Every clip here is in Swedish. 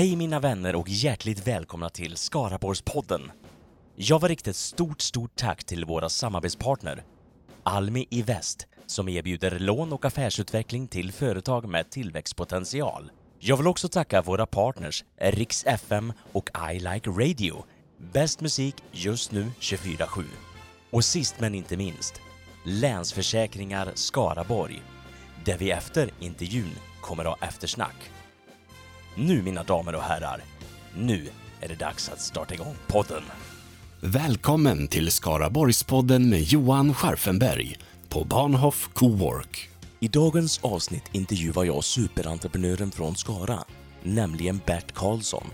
Hej mina vänner och hjärtligt välkomna till Skaraborgspodden. Jag vill rikta ett stort, stort tack till våra samarbetspartner Almi i Väst som erbjuder lån och affärsutveckling till företag med tillväxtpotential. Jag vill också tacka våra partners Riks FM och I Like Radio. Bäst musik just nu 24-7. Och sist men inte minst, Länsförsäkringar Skaraborg, där vi efter intervjun kommer ha eftersnack. Nu mina damer och herrar, nu är det dags att starta igång podden. Välkommen till Skaraborgspodden med Johan Scharfenberg på Bahnhof Cowork. I dagens avsnitt intervjuar jag superentreprenören från Skara, nämligen Bert Karlsson.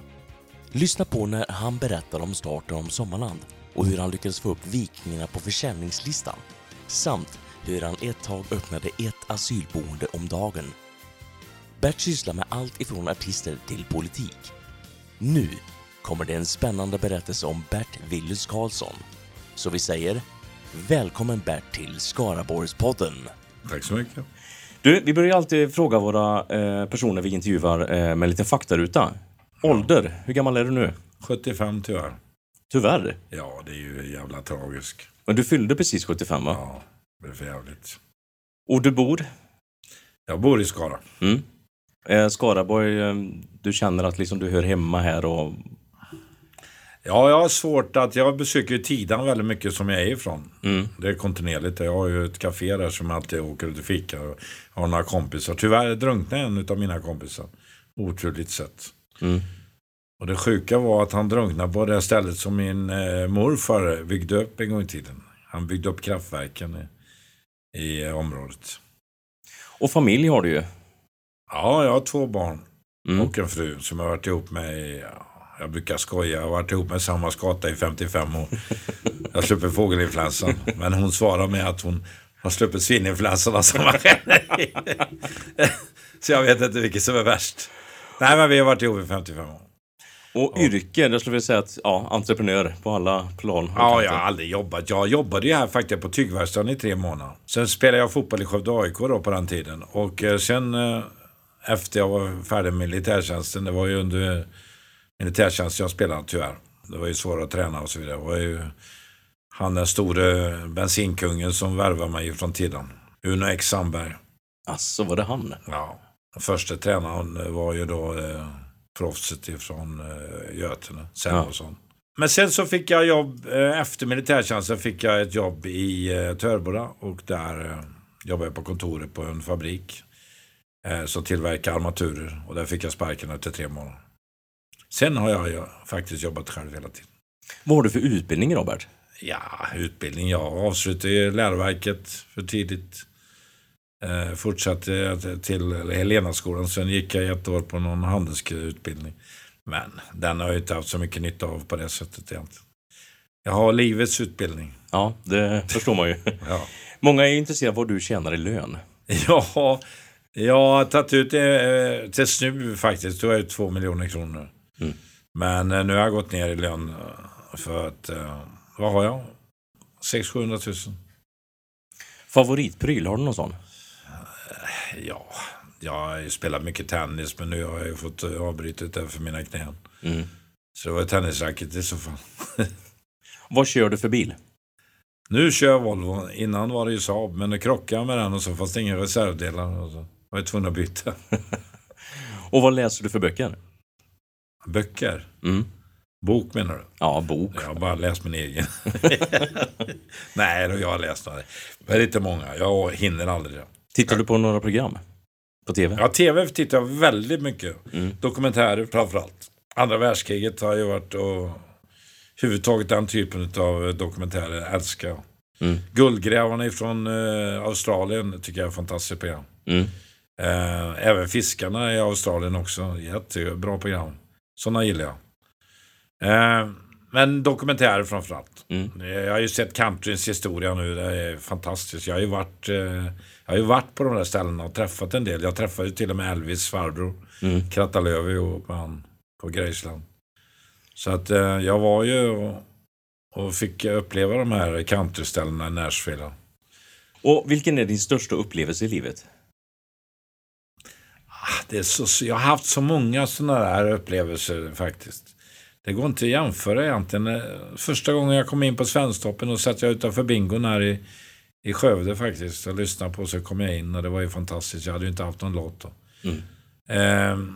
Lyssna på när han berättar om starten om Sommarland och hur han lyckades få upp Vikingarna på försäljningslistan samt hur han ett tag öppnade ett asylboende om dagen. Bert sysslar med allt ifrån artister till politik. Nu kommer det en spännande berättelse om Bert Willys Karlsson. Så vi säger välkommen Bert till Skaraborgspodden. Tack så mycket. Du, vi börjar alltid fråga våra eh, personer vi intervjuar eh, med en liten faktaruta. Ålder, hur gammal är du nu? 75 tyvärr. Tyvärr. Ja, det är ju jävla tragiskt. Men du fyllde precis 75 va? Ja, det är för jävligt. Och du bor? Jag bor i Skara. Mm. Eh, Skaraborg, eh, du känner att liksom du hör hemma här och... Ja, jag har svårt att... Jag besöker ju Tidan väldigt mycket som jag är ifrån. Mm. Det är kontinuerligt. Jag har ju ett café där som jag alltid åker ut och fikar. Och har några kompisar. Tyvärr drunknade en av mina kompisar. Oturligt sett. Mm. Och det sjuka var att han drunknade på det stället som min eh, morfar byggde upp en gång i tiden. Han byggde upp kraftverken i, i området. Och familj har du ju. Ja, jag har två barn. Mm. och en fru som jag har varit ihop med i, ja, jag brukar skoja, jag har varit ihop med samma skata i 55 år. Jag sluppit fågelinfluensan, men hon svarar med att hon har sluppit svininfluensan av samma skäl. Så jag vet inte vilket som är värst. Nej, men vi har varit ihop i 55 år. Och yrke, jag skulle vilja säga att ja, entreprenör på alla plan. Ja, jag har aldrig jobbat. Jag jobbade ju här faktiskt på tygverkstaden i tre månader. Sen spelade jag fotboll i Skövde AIK då på den tiden. Och eh, sen eh, efter jag var färdig med militärtjänsten, det var ju under militärtjänsten jag spelade tyvärr. Det var ju svårt att träna och så vidare. Det var ju han den store bensinkungen som värvade mig från tiden. Uno X Sandberg. Alltså, var det han? Ja. Den första tränaren var ju då eh, proffset ifrån eh, Götene, Sävehof. Men sen så fick jag jobb, eh, efter militärtjänsten fick jag ett jobb i eh, Törboda och där eh, jobbade jag på kontoret på en fabrik som tillverkar armaturer och där fick jag sparken efter tre månader. Sen har jag ju faktiskt jobbat själv hela tiden. Vad har du för utbildning Robert? Ja, utbildning. Jag avslutade läroverket för tidigt. Eh, fortsatte till Helenaskolan. Sen gick jag ett år på någon handelsutbildning. Men den har jag inte haft så mycket nytta av på det sättet egentligen. Jag har livets utbildning. Ja, det förstår man ju. Ja, Många är intresserade av vad du tjänar i lön. ja jag har tagit ut eh, tills nu faktiskt. Då är det två miljoner kronor. Mm. Men eh, nu har jag gått ner i lön eh, för att, vad har jag? 600-700 000. Favoritpryl, har du någon sån? Ja, jag har ju spelat mycket tennis men nu har jag ju fått avbryta det för mina knän. Mm. Så det var tennisracket i så fall. Vad kör du för bil? Nu kör jag Volvo. Innan var det ju Saab men nu krockade jag med den och så fanns det inga reservdelar. Och så var jag tvungen att byta. Och vad läser du för böcker? Böcker. Mm. Bok menar du? Ja, bok. Jag har bara läst min egen. Nej, då, jag har läst några. Men inte många. Jag hinner aldrig. Tittar du på några program? På TV? Ja, tv tittar jag väldigt mycket. Mm. Dokumentärer framförallt. Andra världskriget har ju varit och huvudtaget den typen av dokumentärer älskar jag. Mm. Guldgrävarna från eh, Australien tycker jag är fantastiskt program. Mm. Eh, även Fiskarna i Australien också. Jättebra program. Sådana gillar jag. Eh, men dokumentärer framförallt. Mm. Eh, Jag har ju sett countryns historia nu. Det är fantastiskt. Jag har ju varit, jag har ju varit på de där ställena och träffat en del. Jag träffade ju till och med Elvis farbror. Mm. Krattalövi ihop med han på Graceland. Så att jag var ju och, och fick uppleva de här countryställena i Nashville. Och vilken är din största upplevelse i livet? Det är så, jag har haft så många sådana där upplevelser faktiskt. Det går inte att jämföra egentligen. Eh, första gången jag kom in på Svensktoppen och satt jag utanför bingon här i, i Skövde faktiskt. Jag lyssnade på så kom jag in och det var ju fantastiskt. Jag hade ju inte haft någon låt då. Mm. Eh,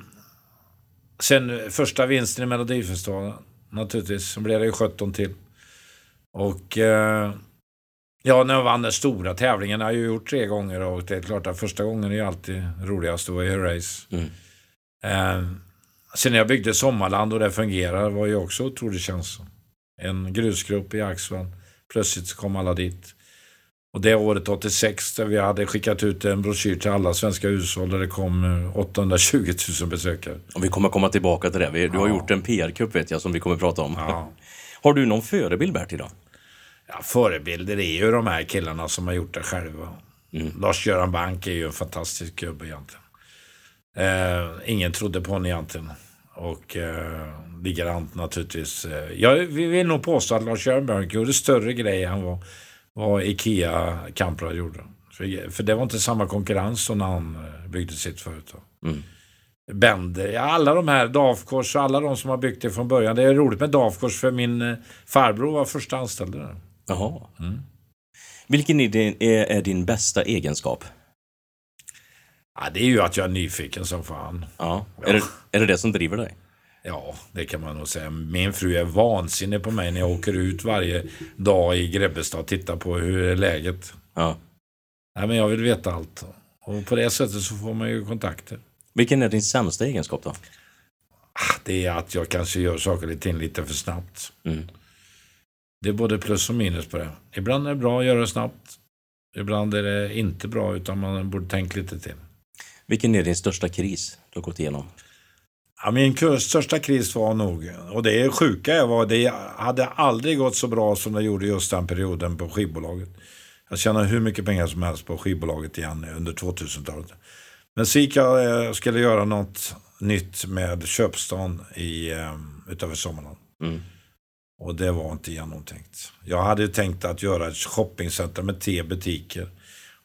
sen första vinsten i Melodifestivalen naturligtvis. Så blev det ju 17 till. Och eh, ja, när jag vann den stora tävlingen, jag har ju gjort tre gånger och det är klart att första gången är ju alltid roligast, då är race. Mm. Eh, sen när jag byggde Sommarland och det fungerar var ju också otroligt känsla. En grusgrupp i Axvall. Plötsligt så kom alla dit. Och det året 86 där vi hade skickat ut en broschyr till alla svenska hushåll där det kom 820 eh, 000 besökare. Och vi kommer komma tillbaka till det. Du har gjort en PR-kupp vet jag som vi kommer prata om. Ja. Har du någon förebild Bert idag? Ja, förebilder är ju de här killarna som har gjort det själva. Mm. Lars-Göran Bank är ju en fantastisk gubbe egentligen. Eh, ingen trodde på honom egentligen. Och eh, likadant naturligtvis. Eh, jag vill nog påstå att Lars-Göran Bank gjorde större grejer än vad, vad Ikea Kamprad gjorde. För, för det var inte samma konkurrens som när han eh, byggde sitt företag. Mm. Bender, alla de här, Dafkors, alla de som har byggt det från början. Det är roligt med Dafkors för min eh, farbror var första anställd där. Jaha. Mm. Vilken är din, är, är din bästa egenskap? Ja, det är ju att jag är nyfiken som fan. Ja. ja. Är, det, är det det som driver dig? Ja, det kan man nog säga. Min fru är vansinnig på mig när jag åker ut varje dag i Grebbestad och tittar på hur är läget. Ja. Nej, men jag vill veta allt. Och på det sättet så får man ju kontakter. Vilken är din sämsta egenskap då? Ah, det är att jag kanske gör saker och ting lite för snabbt. Mm. Det är både plus och minus på det. Ibland är det bra att göra det snabbt. Ibland är det inte bra utan man borde tänka lite till. Vilken är din största kris du har gått igenom? Ja, min största kris var nog, och det sjuka var, det hade aldrig gått så bra som det gjorde just den perioden på skivbolaget. Jag tjänade hur mycket pengar som helst på skivbolaget igen under 2000-talet. Men så gick jag och skulle göra något nytt med köpstan i, eh, utanför Sommarland. Mm. Och det var inte genomtänkt. Jag hade tänkt att göra ett shoppingcenter med tre butiker.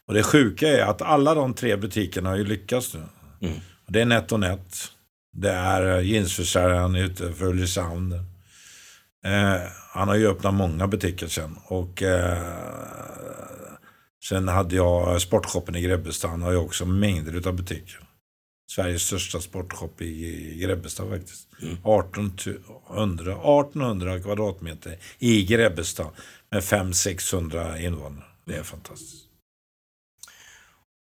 Och det sjuka är att alla de tre butikerna har ju lyckats nu. Mm. Det är NetOnNet. Det är jeansförsäljaren ute för Ulricehamn. Eh, han har ju öppnat många butiker sen. Och eh, sen hade jag sportshoppen i Grebbestad. Han har ju också mängder av butiker. Sveriges största sportshop i Grebbestad faktiskt. Mm. 1800, 1800 kvadratmeter i Grebbestad med 500-600 invånare. Det är fantastiskt.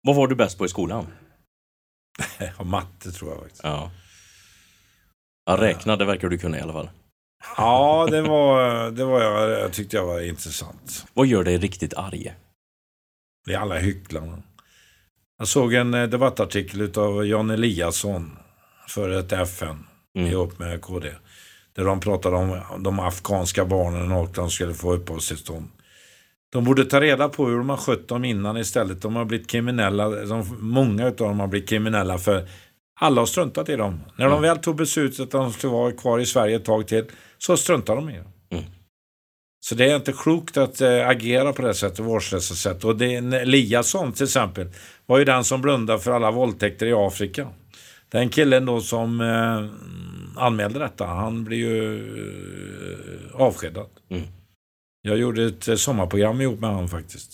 Vad var du bäst på i skolan? matte tror jag faktiskt. Ja. ja räkna, det verkar du kunna i alla fall. Ja, det var, det var jag, jag tyckte jag var intressant. Vad gör dig riktigt arg? Det är alla hycklarna. Jag såg en eh, debattartikel av Jan Eliasson för ett FN mm. ihop med KD. Där de pratade om de afghanska barnen och de skulle få uppehållstillstånd. De borde ta reda på hur de har skött dem innan istället. De har blivit kriminella. De, många av dem har blivit kriminella för alla har struntat i dem. När de mm. väl tog beslutet att de skulle vara kvar i Sverige ett tag till så struntade de i dem. Så det är inte klokt att äh, agera på det sättet, vårdslösa sätt. Och det, Eliasson till exempel var ju den som blundade för alla våldtäkter i Afrika. Den killen då som äh, anmälde detta, han blev ju äh, avskedad. Mm. Jag gjorde ett sommarprogram ihop med honom faktiskt.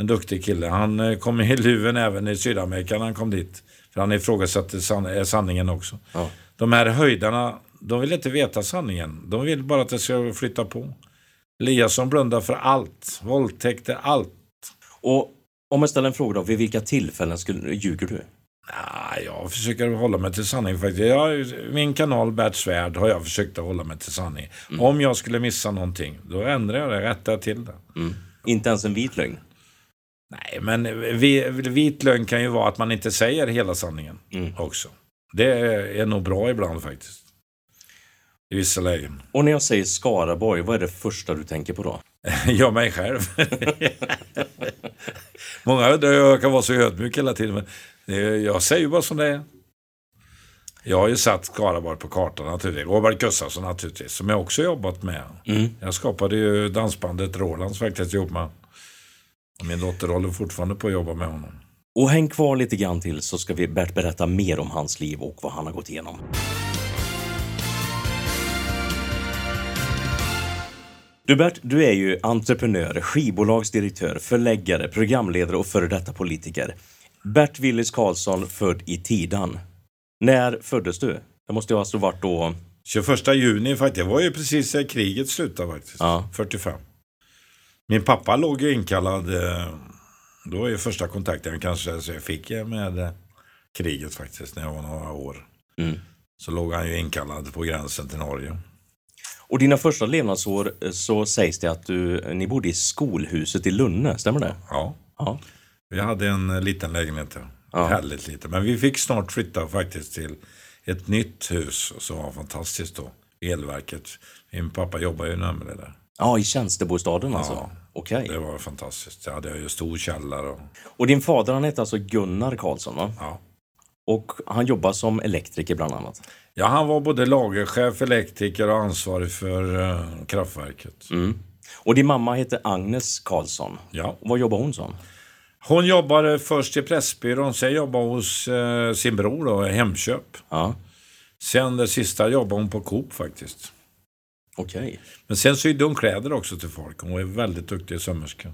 En duktig kille. Han kom i luven även i Sydamerika när han kom dit. För han ifrågasatte san sanningen också. Ja. De här höjdarna, de vill inte veta sanningen. De vill bara att det ska flytta på. Eliasson blundar för allt. Våldtäkter, allt. Och om jag ställer en fråga då, vid vilka tillfällen skulle, ljuger du? Nej, jag försöker hålla mig till sanning faktiskt. Jag, min kanal Bert Svärd har jag försökt att hålla mig till sanning. Mm. Om jag skulle missa någonting, då ändrar jag det, rättar till det. Mm. Inte ens en vit lögn? Nej, men vit lögn kan ju vara att man inte säger hela sanningen mm. också. Det är nog bra ibland faktiskt. I vissa lägen. Och när jag säger Skaraborg, vad är det första du tänker på då? jag mig själv. Många undrar hur jag kan vara så ödmjuk hela tiden. Men jag säger bara som det är. Jag har ju satt Skaraborg på kartan naturligtvis. Robert Gustafsson naturligtvis, som jag också jobbat med. Mm. Jag skapade ju dansbandet Rolands faktiskt ihop med och Min dotter håller fortfarande på att jobba med honom. Och häng kvar lite grann till så ska vi Bert berätta mer om hans liv och vad han har gått igenom. Du Bert, du är ju entreprenör, skivbolagsdirektör, förläggare, programledare och före detta politiker. Bert Willis Karlsson, född i Tidan. När föddes du? Det måste ju alltså varit då... 21 juni faktiskt. Det var ju precis när kriget slutade faktiskt. Ja. 45. Min pappa låg ju inkallad. eh, Då är ju första kontakten kanske så jag fick med eh, kriget faktiskt när jag var några år. Mm. Så låg han ju inkallad på gränsen till Norge. Och dina första levnadsår eh, så sägs det att du, ni bodde i skolhuset i Lunne, stämmer det? Ja, Ja. vi hade en eh, liten lägenhet där. Ja. Härligt lite. Men vi fick snart flytta faktiskt till ett nytt hus som var fantastiskt då. Elverket. Min pappa jobbar ju nämligen där. Ja, i tjänstebostaden alltså? Ja. Okej. Det var fantastiskt. Jag hade ju stor källare. Och, Och din fader han hette alltså Gunnar Karlsson va? ja. Och han jobbar som elektriker bland annat. Ja, han var både lagerchef, elektriker och ansvarig för eh, kraftverket. Mm. Och din mamma heter Agnes Karlsson. Ja. Och vad jobbar hon som? Hon jobbade först i Pressbyrån, sen jobbade hos eh, sin bror då, Hemköp. Ja, Sen det sista jobbade hon på Coop faktiskt. okej. Men sen sydde hon kläder också till folk. Hon var väldigt duktig sömmerska.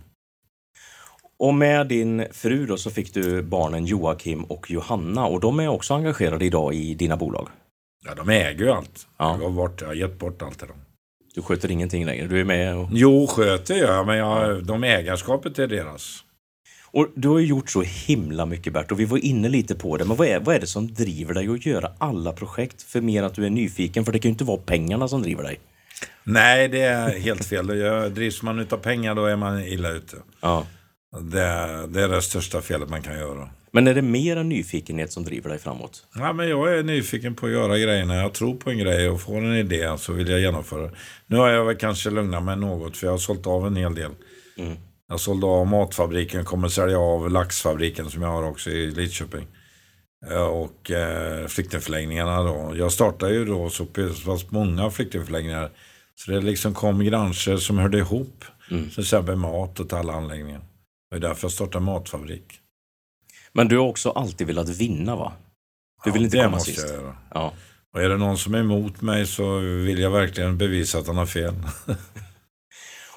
Och med din fru då så fick du barnen Joakim och Johanna och de är också engagerade idag i dina bolag. Ja, de äger ju allt. Ja. Jag, gav bort, jag har gett bort allt till dem. Du sköter ingenting längre, du är med och... Jo, sköter jag, men jag, de ägarskapet är deras. Och du har ju gjort så himla mycket Bert och vi var inne lite på det. Men vad är, vad är det som driver dig att göra alla projekt? För mer att du är nyfiken, för det kan ju inte vara pengarna som driver dig. Nej, det är helt fel. Jag, drivs man utav pengar då är man illa ute. Ja. Det, det är det största felet man kan göra. Men är det mer än nyfikenhet som driver dig framåt? Ja, men jag är nyfiken på att göra grejerna. Jag tror på en grej och får en idé så vill jag genomföra det. Nu har jag väl kanske lugnat mig något för jag har sålt av en hel del. Mm. Jag sålde av matfabriken, kommer sälja av laxfabriken som jag har också i Lidköping. Eh, Och eh, flyktingförläggningarna då. Jag startade ju då så pass många flyktingförläggningar. Så det liksom kom branscher som hörde ihop. Mm. Till exempel mat och alla anläggningar. Det är därför jag startade matfabrik. Men du har också alltid velat vinna va? Du vill Ja, inte det komma måste sist? jag göra. Ja. Och är det någon som är emot mig så vill jag verkligen bevisa att han har fel.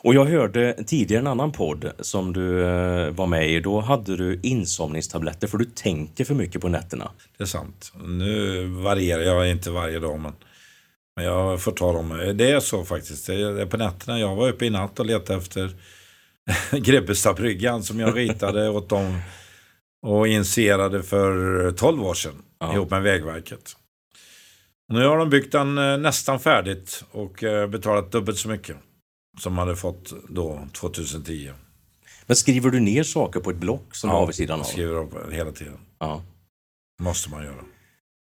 Och jag hörde tidigare en annan podd som du eh, var med i. Då hade du insomningstabletter för du tänker för mycket på nätterna. Det är sant. Nu varierar jag inte varje dag men, men jag får ta dem. Det är så faktiskt. Det är på nätterna. Jag var uppe i natt och letade efter Grebbestadbryggan som jag ritade åt dem och initierade för 12 år sedan Ja. ihop med Vägverket. Nu har de byggt den eh, nästan färdigt och eh, betalat dubbelt så mycket som hade fått då 2010. Men skriver du ner saker på ett block som du har vid sidan av? skriver upp hela tiden. Ja. Måste man göra.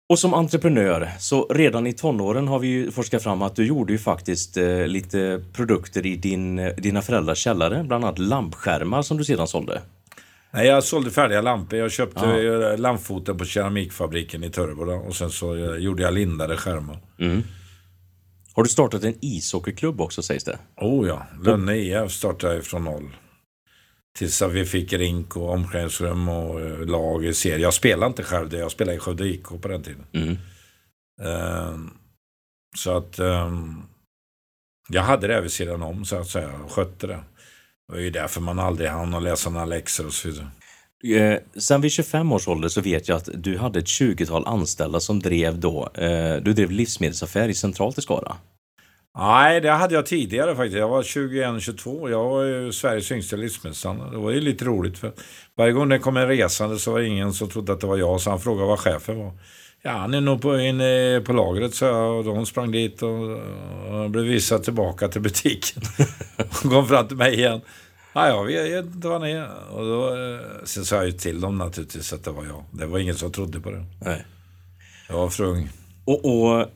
Och som entreprenör, så redan i tonåren har vi ju forskat fram att du gjorde ju faktiskt eh, lite produkter i din, eh, dina föräldrars källare. Bland annat lampskärmar som du sedan sålde. Nej, jag sålde färdiga lampor. Jag köpte Ja. eh, lampfoten på keramikfabriken i Töreboda och sen så eh, gjorde jag lindade skärmar. Mm. Har du startat en ishockeyklubb också sägs det? Oh ja, Lönne IF startade jag från noll. Tills att vi fick rink och omklädningsrum och eh, lag i serie. Jag spelade inte själv det, jag spelade i Skövde IK på den tiden. Mm. Ehm, så att ehm, jag hade det vid sidan om så att säga och skötte det. Det var ju därför man aldrig hann att läsa några läxor och så vidare. Eh, sen vid 25 års ålder så vet jag att du hade ett 20-tal anställda som drev då, eh, du drev livsmedelsaffär i centralt i Skara. Nej, det hade jag tidigare faktiskt. Jag var 21-22. Jag var ju Sveriges yngsta livsmedelshandlare. Det var ju lite roligt. för Varje gång det kom en resande så var det ingen som trodde att det var jag. Så han frågade vad chefen var. Ja, han är nog på, inne på lagret, så jag. Och de sprang dit och, och blev visad tillbaka till butiken. och kom fram till mig igen. Ja, jag vet inte vad han är. Och då, eh, sen sa jag ju till dem naturligtvis att det var jag. Det var ingen som trodde på det. Nej. Jag var för ung. Och, och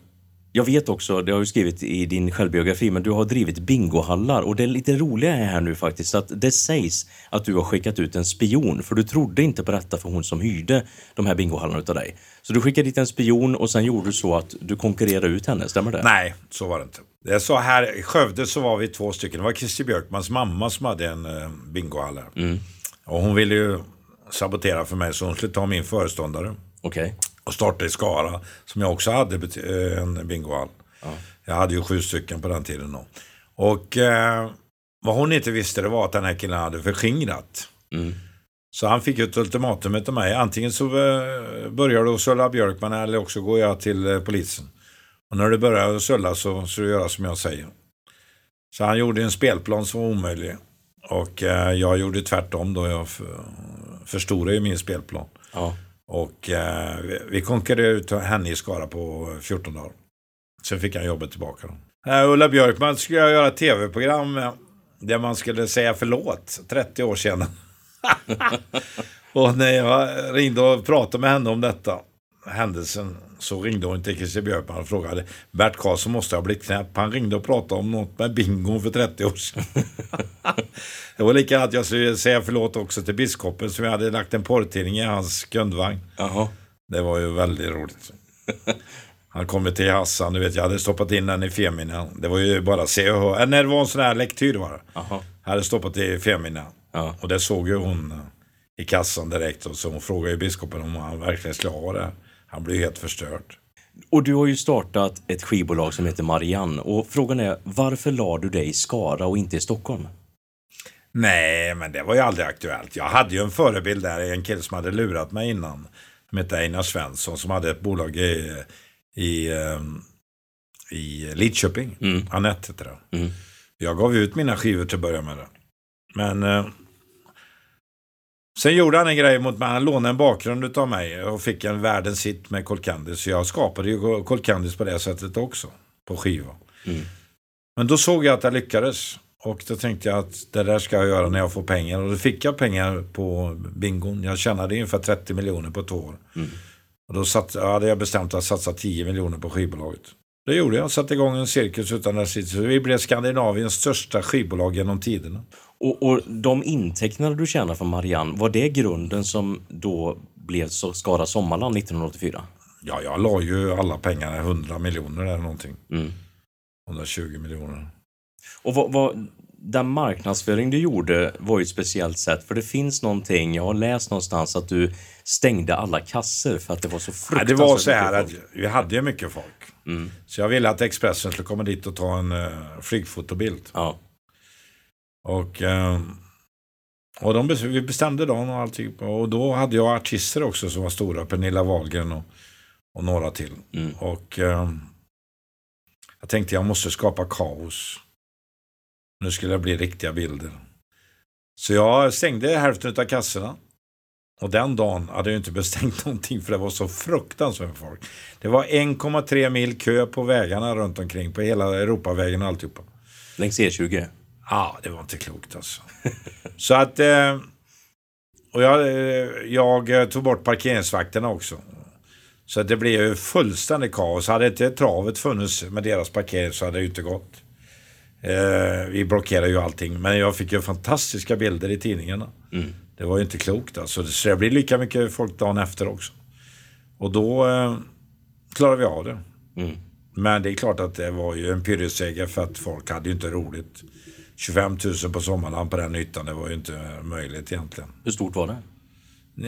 jag vet också, det har du skrivit i din självbiografi, men du har drivit bingohallar och det lite roliga är här nu faktiskt att det sägs att du har skickat ut en spion för du trodde inte på detta för hon som hyrde de här bingohallarna utav dig. Så du skickade dit en spion och sen gjorde du så att du konkurrerade ut henne, stämmer det? Nej, så var det inte. Det är så här, I Skövde så var vi två stycken. Det var Christer Björkmans mamma som hade en uh, bingohall här. Och hon ville ju sabotera för mig så hon skulle ta min föreståndare Okej. Och starta i Skara. Som jag också hade eh, en bingohall. Jag hade ju sju stycken på den tiden då. Och eh, vad hon inte visste det var att den här killen hade förskingrat. Mm. Så han fick ett ultimatum av mig. Antingen så eh, börjar du hos Ulla Björkman eller också går jag till eh, polisen. Och när du börjar hos Ulla så ska du göra som jag säger. Så han gjorde en spelplan som var omöjlig. Och jag gjorde tvärtom då. Jag för, förstorade ju min spelplan. Ja. Och eh, vi- konkurrerade ut henne i Skara på 14 dagar. Sen fick han jobbet tillbaka då. Eh, Ulla Björkman skulle jag göra ett tv-program där man skulle säga förlåt 30 år senare. och när jag ringde och pratade med henne om detta, händelsen, så ringde hon till Christer Björkman och frågade Bert Karlsson måste ha blivit knäpp. Han ringde och pratade om något med bingo för 30 år sedan. det var likadant, jag skulle säga förlåt också till biskopen som jag hade lagt en porrtidning i hans kundvagn. Jaha. Det var ju väldigt roligt. Han kom ju till Hassan, du vet jag hade stoppat in den i Femina. Det var ju bara se och höra. Nej, det var en sån här lektyr var det. Jaha. Jag hade stoppat i Femina. Ja. Och det såg ju hon i kassan direkt. Och så hon frågade biskopen om han verkligen skulle ha det. Han blev helt förstörd. Och du har ju startat ett skivbolag som heter Marianne. Och frågan är, varför la du dig i Skara och inte i Stockholm? Nej, men det var ju aldrig aktuellt. Jag hade ju en förebild där, en kille som hade lurat mig innan. Som hette Einar Svensson, som hade ett bolag i, i, ehm, i Lidköping. Mm. Anette heter det. Mm. Jag gav ut mina skivor till att börja med. Det. Men eh, sen gjorde han en grej mot mig. Han lånade en bakgrund av mig och fick en världens hit med Cold Candice. Så jag skapade ju Cold Candice på det sättet också. På skiva. Mm. Men då såg jag att jag lyckades. Och då tänkte jag att det där ska jag göra när jag får pengar. Och då fick jag pengar på bingon. Jag tjänade ungefär 30 miljoner på ett år. Mm. Och då satt, ja, hade jag bestämt att satsa 10 miljoner på skivbolaget. Det gjorde jag. Satte igång en cirkus utan dess vi blev Skandinaviens största skivbolag genom tiderna. Och, och de intäkterna du tjänar från Marianne, var det grunden som då blev så Skara Sommarland 1984? Ja, jag la ju alla pengar, 100 miljoner eller någonting. Mm. 120 miljoner. Och vad, vad, den marknadsföring du gjorde var ju ett speciellt sätt, för det finns någonting, jag har läst någonstans att du stängde alla kasser för att det var så Nej, fruktansvärt det var så här att vi hade ju mycket folk. Mm. Så jag ville att Expressen skulle komma dit och ta en uh, flygfotobild. Ja. Och, eh, och de, vi bestämde dagen och allting. Och då hade jag artister också som var stora. Pernilla Wahlgren och, och några till. Mm. Och eh, jag tänkte jag måste skapa kaos. Nu skulle det bli riktiga bilder. Så jag stängde hälften av kassorna. Och den dagen hade jag inte bestängt någonting för det var så fruktansvärt folk. Det var 1,3 mil kö på vägarna runt omkring på hela Europavägen och alltihopa. Längs E20? Ja, det var inte klokt alltså. Så att... Eh, och jag, eh, jag tog bort parkeringsvakterna också. Så att det blev ju fullständigt kaos. Hade inte travet funnits med deras parkering så hade det ju inte gått. Eh, vi blockerade ju allting. Men jag fick ju fantastiska bilder i tidningarna. Mm. Det var ju inte klokt alltså. Så det blev lika mycket folk dagen efter också. Och då eh, klarade vi av det. Mm. Men det är klart att det var ju en pyrrusseger för att folk hade ju inte roligt. 25 000 på Sommarland på den ytan, det var ju inte möjligt egentligen. Hur stort var det?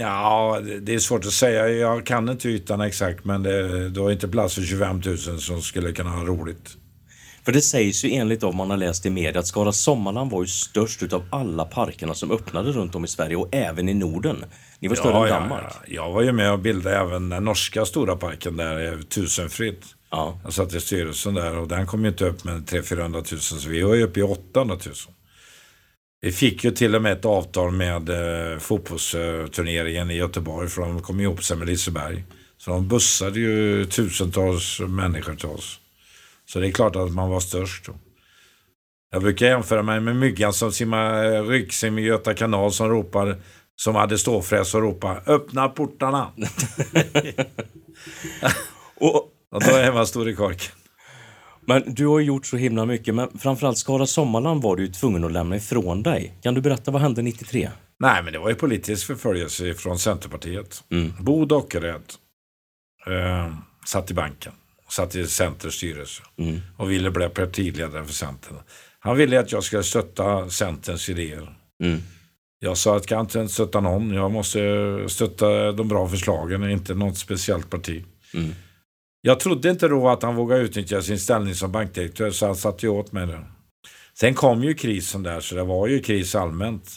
Ja, det är svårt att säga. Jag kan inte ytan exakt, men det, det var inte plats för 25 000 som skulle kunna ha roligt. För det sägs ju enligt vad man har läst i media att Skara Sommarland var ju störst utav alla parkerna som öppnade runt om i Sverige och även i Norden. Ni var större än Danmark. ja. Jag var ju med och bildade även den norska stora parken där, Tusenfryd. Ja. Jag satt i styrelsen där och den kom ju inte upp med 300 000 så vi var ju uppe i 800 000. Vi fick ju till och med ett avtal med eh, fotbollsturneringen i Göteborg för de kom ihop sig med Liseberg. Så de bussade ju tusentals människor till oss. Så det är klart att man var störst då. Jag brukar jämföra mig med myggan som simmar eh, ryggsim i Göta kanal som ropar som hade ståfräs och ropar öppna portarna. Och, Och då är man stor i korken. men du har gjort så himla mycket, men framförallt Skara Sommarland var du tvungen att lämna ifrån dig. Kan du berätta vad hände 93? Nej, men det var ju politisk förföljelse från Centerpartiet. Mm. Bo Dockered eh, satt i banken, satt i Centers styrelse Mm. och ville bli partiledare för Centern. Han ville att jag skulle stötta Centerns idéer. Mm. Jag sa att jag kan inte stötta någon. Jag måste stötta de bra förslagen, inte något speciellt parti. Mm. Jag trodde inte då att han vågade utnyttja sin ställning som bankdirektör, så han satte ju åt mig det. Sen kom ju krisen där, så det var ju kris allmänt.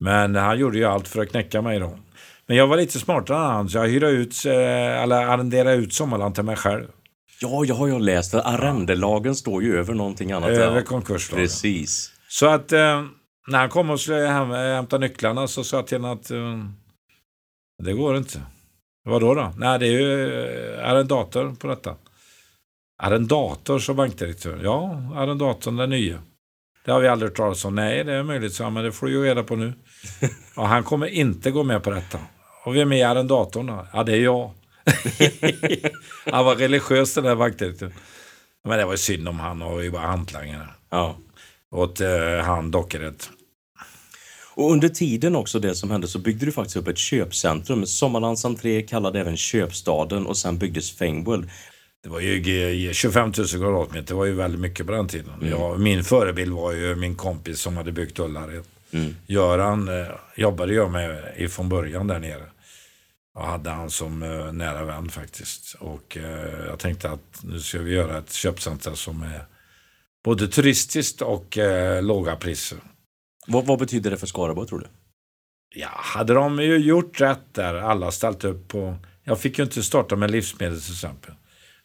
Men han gjorde ju allt för att knäcka mig då. Men jag var lite smartare än han, så jag hyrde ut, eh, eller arrenderade ut Sommarland till mig själv. Ja, jag har jag läst. För arrendelagen står ju över någonting annat. Över ja. konkurslagen. Precis. Så att eh, när han kom och skulle hämta nycklarna så sa jag till honom att eh, det går inte. Vad då då? Nej, det är ju eh, arrendator på detta. Arrendator som bankdirektör? Ja, arrendatorn den nya. Det har vi aldrig hört talas om. Nej, det är möjligt, så men det får du ju reda på nu. Och han kommer inte gå med på detta. Och vem är arrendatorn då? Ja, det är jag. han var religiös den där bankdirektören. Men det var synd om han och vi var hantlangare Ja. åt eh, han Dockered. Och under tiden också det som hände så byggde du faktiskt upp ett köpcentrum. Sommarlands entré kallade även köpstaden och sen byggdes Fengworld. Det var ju G- 25 000 kvadratmeter, det var ju väldigt mycket på den tiden. Ja, min förebild var ju min kompis som hade byggt Ullared. Mm. Göran eh, jobbade jag med ifrån början där nere. Och hade han som eh, nära vän faktiskt. Och eh, jag tänkte att nu ska vi göra ett köpcenter som är både turistiskt och eh, låga priser. Vad, vad betyder det för Skaraborg tror du? Ja, hade de ju gjort rätt där, alla ställt upp på... Jag fick ju inte starta med livsmedel till exempel.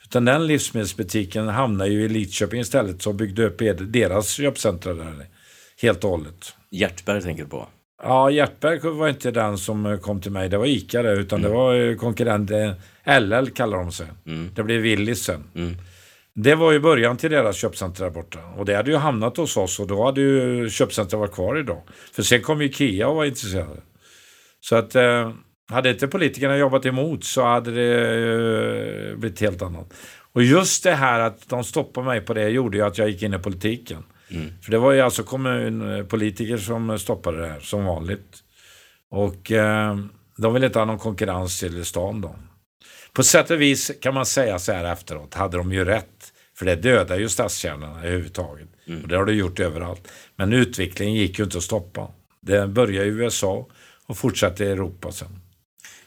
Utan den livsmedelsbutiken hamnade ju i Lidköping istället som byggde upp deras köpcentra där. Helt och hållet. Hjärtberg tänker du på? Ja, Hjärtberg var inte den som eh, kom till mig. Det var Ica det, utan det var eh, konkurrent. eh, LL kallar de sig. Mm. Det blev Willys sen. Mm. Det var ju början till deras köpcenter där borta. Och det hade ju hamnat hos oss och då hade ju köpcentret varit kvar idag. För sen kom ju Ikea och var intresserade. Så att eh, hade inte politikerna jobbat emot så hade det eh, blivit helt annat. Och just det här att de stoppade mig på det gjorde ju att jag gick in i politiken. Mm. För det var ju alltså kommunpolitiker som stoppade det här, som vanligt. Och eh, de ville inte ha någon konkurrens till stan då. På sätt och vis kan man säga så här efteråt, hade de ju rätt. För det dödar ju stadskärnorna överhuvudtaget. Mm. Och det har det gjort överallt. Men utvecklingen gick ju inte att stoppa. Den började i USA och fortsatte i Europa sen.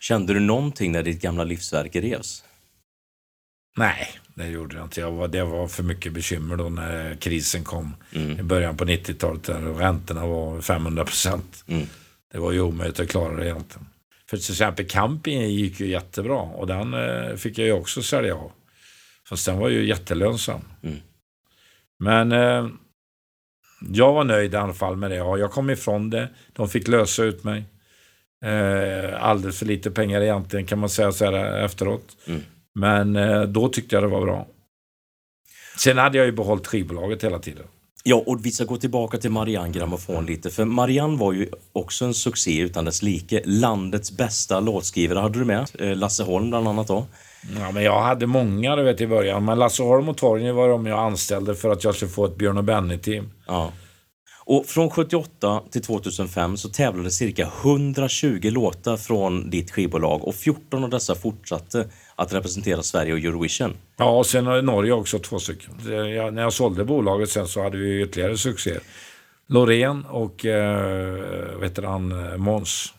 Kände du någonting när ditt gamla livsverk revs? Nej, det gjorde jag inte. Jag var, det var för mycket bekymmer då när krisen kom i Mm. början på 90-talet. Där räntorna var 500 procent. Mm. Det var ju omöjligt att klara det egentligen. För till exempel campingen gick ju jättebra och den eh, fick jag ju också sälja av. Fast den var ju jättelönsam. Mm. Men eh, jag var nöjd i alla fall med det. Ja, jag kom ifrån det. De fick lösa ut mig. Eh, alldeles för lite pengar egentligen kan man säga så här efteråt. Mm. Men eh, då tyckte jag det var bra. Sen hade jag ju behållit skivbolaget hela tiden. Ja, och vi ska gå tillbaka till Marianne Grammofon lite. För Marianne var ju också en succé utan dess like. Landets bästa låtskrivare hade du med. Eh, Lasse Holm bland annat då. Ja, men jag hade många du vet, i början. Men Lasse Holm och Torgny var de jag anställde för att jag skulle få ett Björn och Benny-team. Ja. Och från 78 till 2005 så tävlade cirka 120 låtar från ditt skivbolag och 14 av dessa fortsatte att representera Sverige och Eurovision. Ja, och sen har Norge också två stycken. Jag, när jag sålde bolaget sen så hade vi ytterligare succé. Loreen och eh, han, eh, Måns.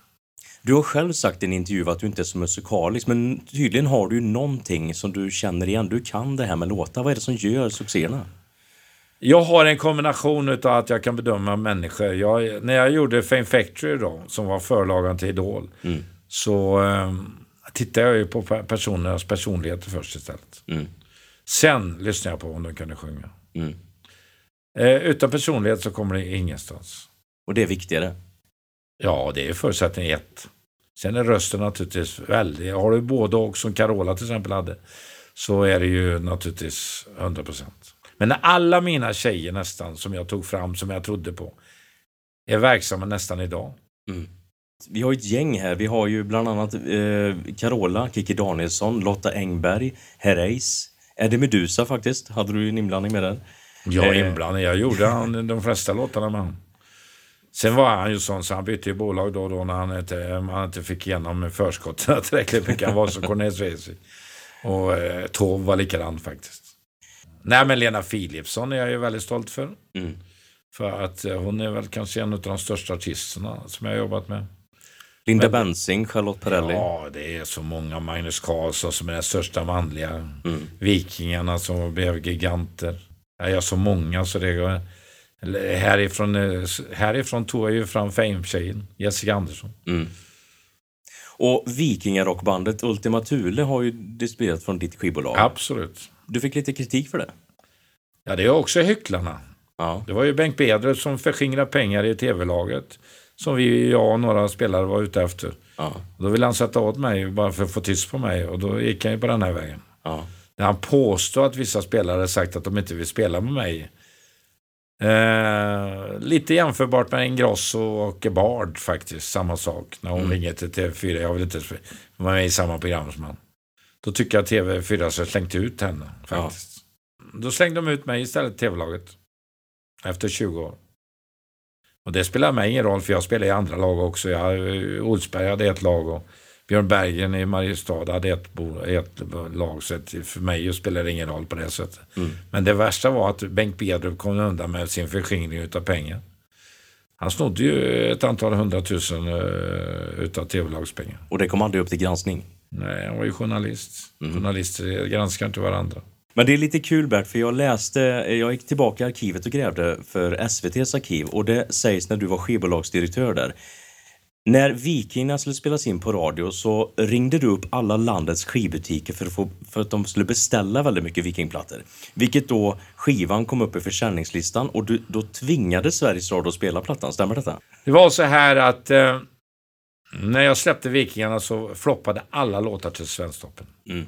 Du har själv sagt i en intervju att du inte är så musikalisk men tydligen har du någonting som du känner igen. Du kan det här med låtar. Vad är det som gör succéerna? Jag har en kombination av att jag kan bedöma människor. Jag, när jag gjorde Fame Factory då, som var förlagan till Idol, Mm. så eh, tittade jag ju på pe- personernas personligheter först istället. Mm. Sen lyssnade jag på om de kunde sjunga. Mm. Eh, utan personlighet så kommer det ingenstans. Och det är viktigare. Ja, det är förutsättning ett. Sen är rösten naturligtvis väldigt... Har du både och som Carola till exempel hade så är det ju naturligtvis 100 procent. Men när alla mina tjejer nästan som jag tog fram, som jag trodde på, är verksamma nästan idag. Mm. Vi har ett gäng här. Vi har ju bland annat eh, Carola, Kiki Danielsson, Lotta Engberg, Herreys, Eddie Medusa faktiskt. Hade du en inblandning med den? Är Eh. inblandad. Jag gjorde han, de flesta låtarna med honom. Sen var han ju sån så han bytte ju bolag då och då när han inte, han inte fick igenom förskotten tillräckligt mycket. Han var som Cornelis Vreeswijk. Och eh, Tov var likadan faktiskt. Nej men Lena Philipsson är jag ju väldigt stolt för. Mm. För att eh, hon är väl kanske en av de största artisterna som jag har jobbat med. Linda Men- Bensing, Charlotte Perrelli. Ja, det är så många. Magnus Carlsson som är den största manliga. Vikingarna som blev giganter. Ja, jag har så många så det går... eller Härifrån, eh, härifrån tog jag ju fram Fame-tjejen, Jessica Andersson. Mm. Och Vikingarockbandet Ultima Thule har ju distribuerat från ditt skivbolag. Absolut. Du fick lite kritik för det. Ja, det är också Hycklarna. Ja. Det var ju Bengt Bedre som förskingrade pengar i tv-laget. Som vi, jag och några spelare var ute efter. Ja. Då ville han sätta åt mig bara för att få tyst på mig och då gick han ju på den här vägen. Ja. Han påstår att vissa spelare sagt att de inte vill spela med mig. Eh, lite jämförbart med Ingrosso och Bard faktiskt. Samma sak. När hon ringer till TV4. Jag vill inte vara med i samma program som han. Då tycker jag att TV4 så slängt ut henne faktiskt. Då slängde de ut mig istället TV-laget. Efter 20 år. Och det spelar mig ingen roll för jag spelar i andra lag också. Jag, Olsberg hade ett lag och Björn Bergen i Mariestad hade ett, bo, ett lag. Så för mig spelar det ingen roll på det sättet. Men det värsta var att Bengt Bedrup kom undan med sin förskingring utav pengar. Han snodde ju ett antal hundratusen uh, utav tv-lagspengar. Och det kom aldrig upp till granskning. Nej, han var ju journalist. Journalister granskar inte varandra. Men det är lite kul Bert, för jag läste, jag gick tillbaka i arkivet och grävde för SVTs arkiv och det sägs när du var skivbolagsdirektör där. När Vikingarna skulle spelas in på radio så ringde du upp alla landets skivbutiker för att, få, för att de skulle beställa väldigt mycket Vikingplattor. Vilket då skivan kom upp i försäljningslistan och du, då tvingade Sveriges Radio att spela plattan, stämmer detta? Det var så här att eh, när jag släppte Vikingarna så floppade alla låtar till Svensktoppen. Mm.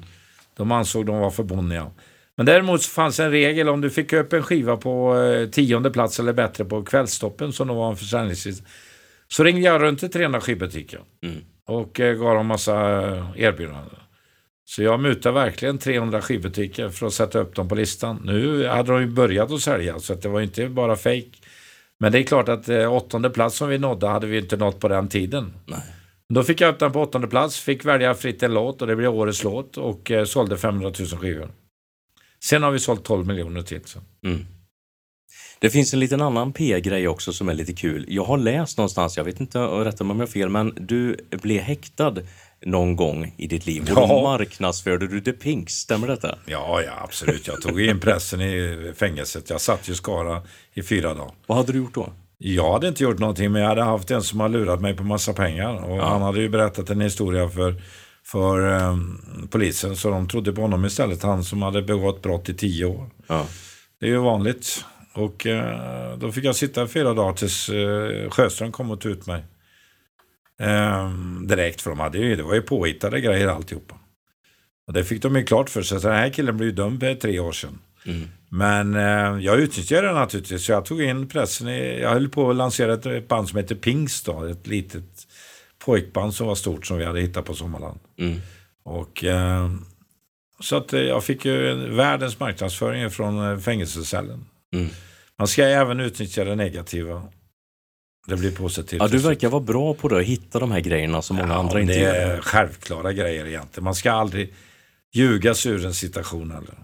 De ansåg de var för bonniga. Men däremot fanns en regel om du fick upp en skiva på eh, tionde plats eller bättre på kvällstoppen som då var en försäljningslista. Så ringde jag runt till 300 skivbutiker Mm. och eh, gav dem massa eh, erbjudanden. Så jag mutade verkligen 300 skivbutiker för att sätta upp dem på listan. Nu hade de ju börjat att sälja så att det var inte bara fake. Men det är klart att eh, åttonde plats som vi nådde hade vi inte nått på den tiden. Nej. Då fick jag upp den på åttonde plats, fick välja fritt en låt och det blev årets låt och eh, sålde 500 000 skivor. Sen har vi sålt 12 miljoner till. Så. Mm. Det finns en liten annan PR-grej också som är lite kul. Jag har läst någonstans, jag vet inte, rätta mig om jag har fel, men du blev häktad någon gång i ditt liv och då Ja. marknadsförde du The Pinks, stämmer detta? Ja, ja, absolut. Jag tog in pressen i fängelset. Jag satt ju i Skara i fyra dagar. Vad hade du gjort då? Jag hade inte gjort någonting, men jag hade haft en som har lurat mig på massa pengar. Och Han hade ju berättat en historia för, för ehm, polisen, så de trodde på honom istället. Han som hade begått brott i tio år. Ja. Det är ju vanligt. Och eh, då fick jag sitta fyra dagar tills eh, Sjöström kom och tog ut mig. Ehm, direkt, för de hade ju, det var ju påhittade grejer alltihopa. Och det fick de ju klart för sig. Så den här killen blev ju dömd för tre år sedan. Mm. Men eh, jag utnyttjade det naturligtvis. Så jag tog in pressen. I, jag höll på att lansera ett, band som heter Pingst. Då, ett litet pojkband som var stort som vi hade hittat på Sommarland. Mm. Och, eh, så att eh, jag fick ju en- världens marknadsföring från eh, fängelsecellen. Mm. Man ska även utnyttja det negativa. Det blir positivt. Ja, du verkar vara bra på det, att hitta de här grejerna som många Ja, andra inte Det gör. är självklara grejer egentligen. Man ska aldrig ljuga sig ur en situation. Eller?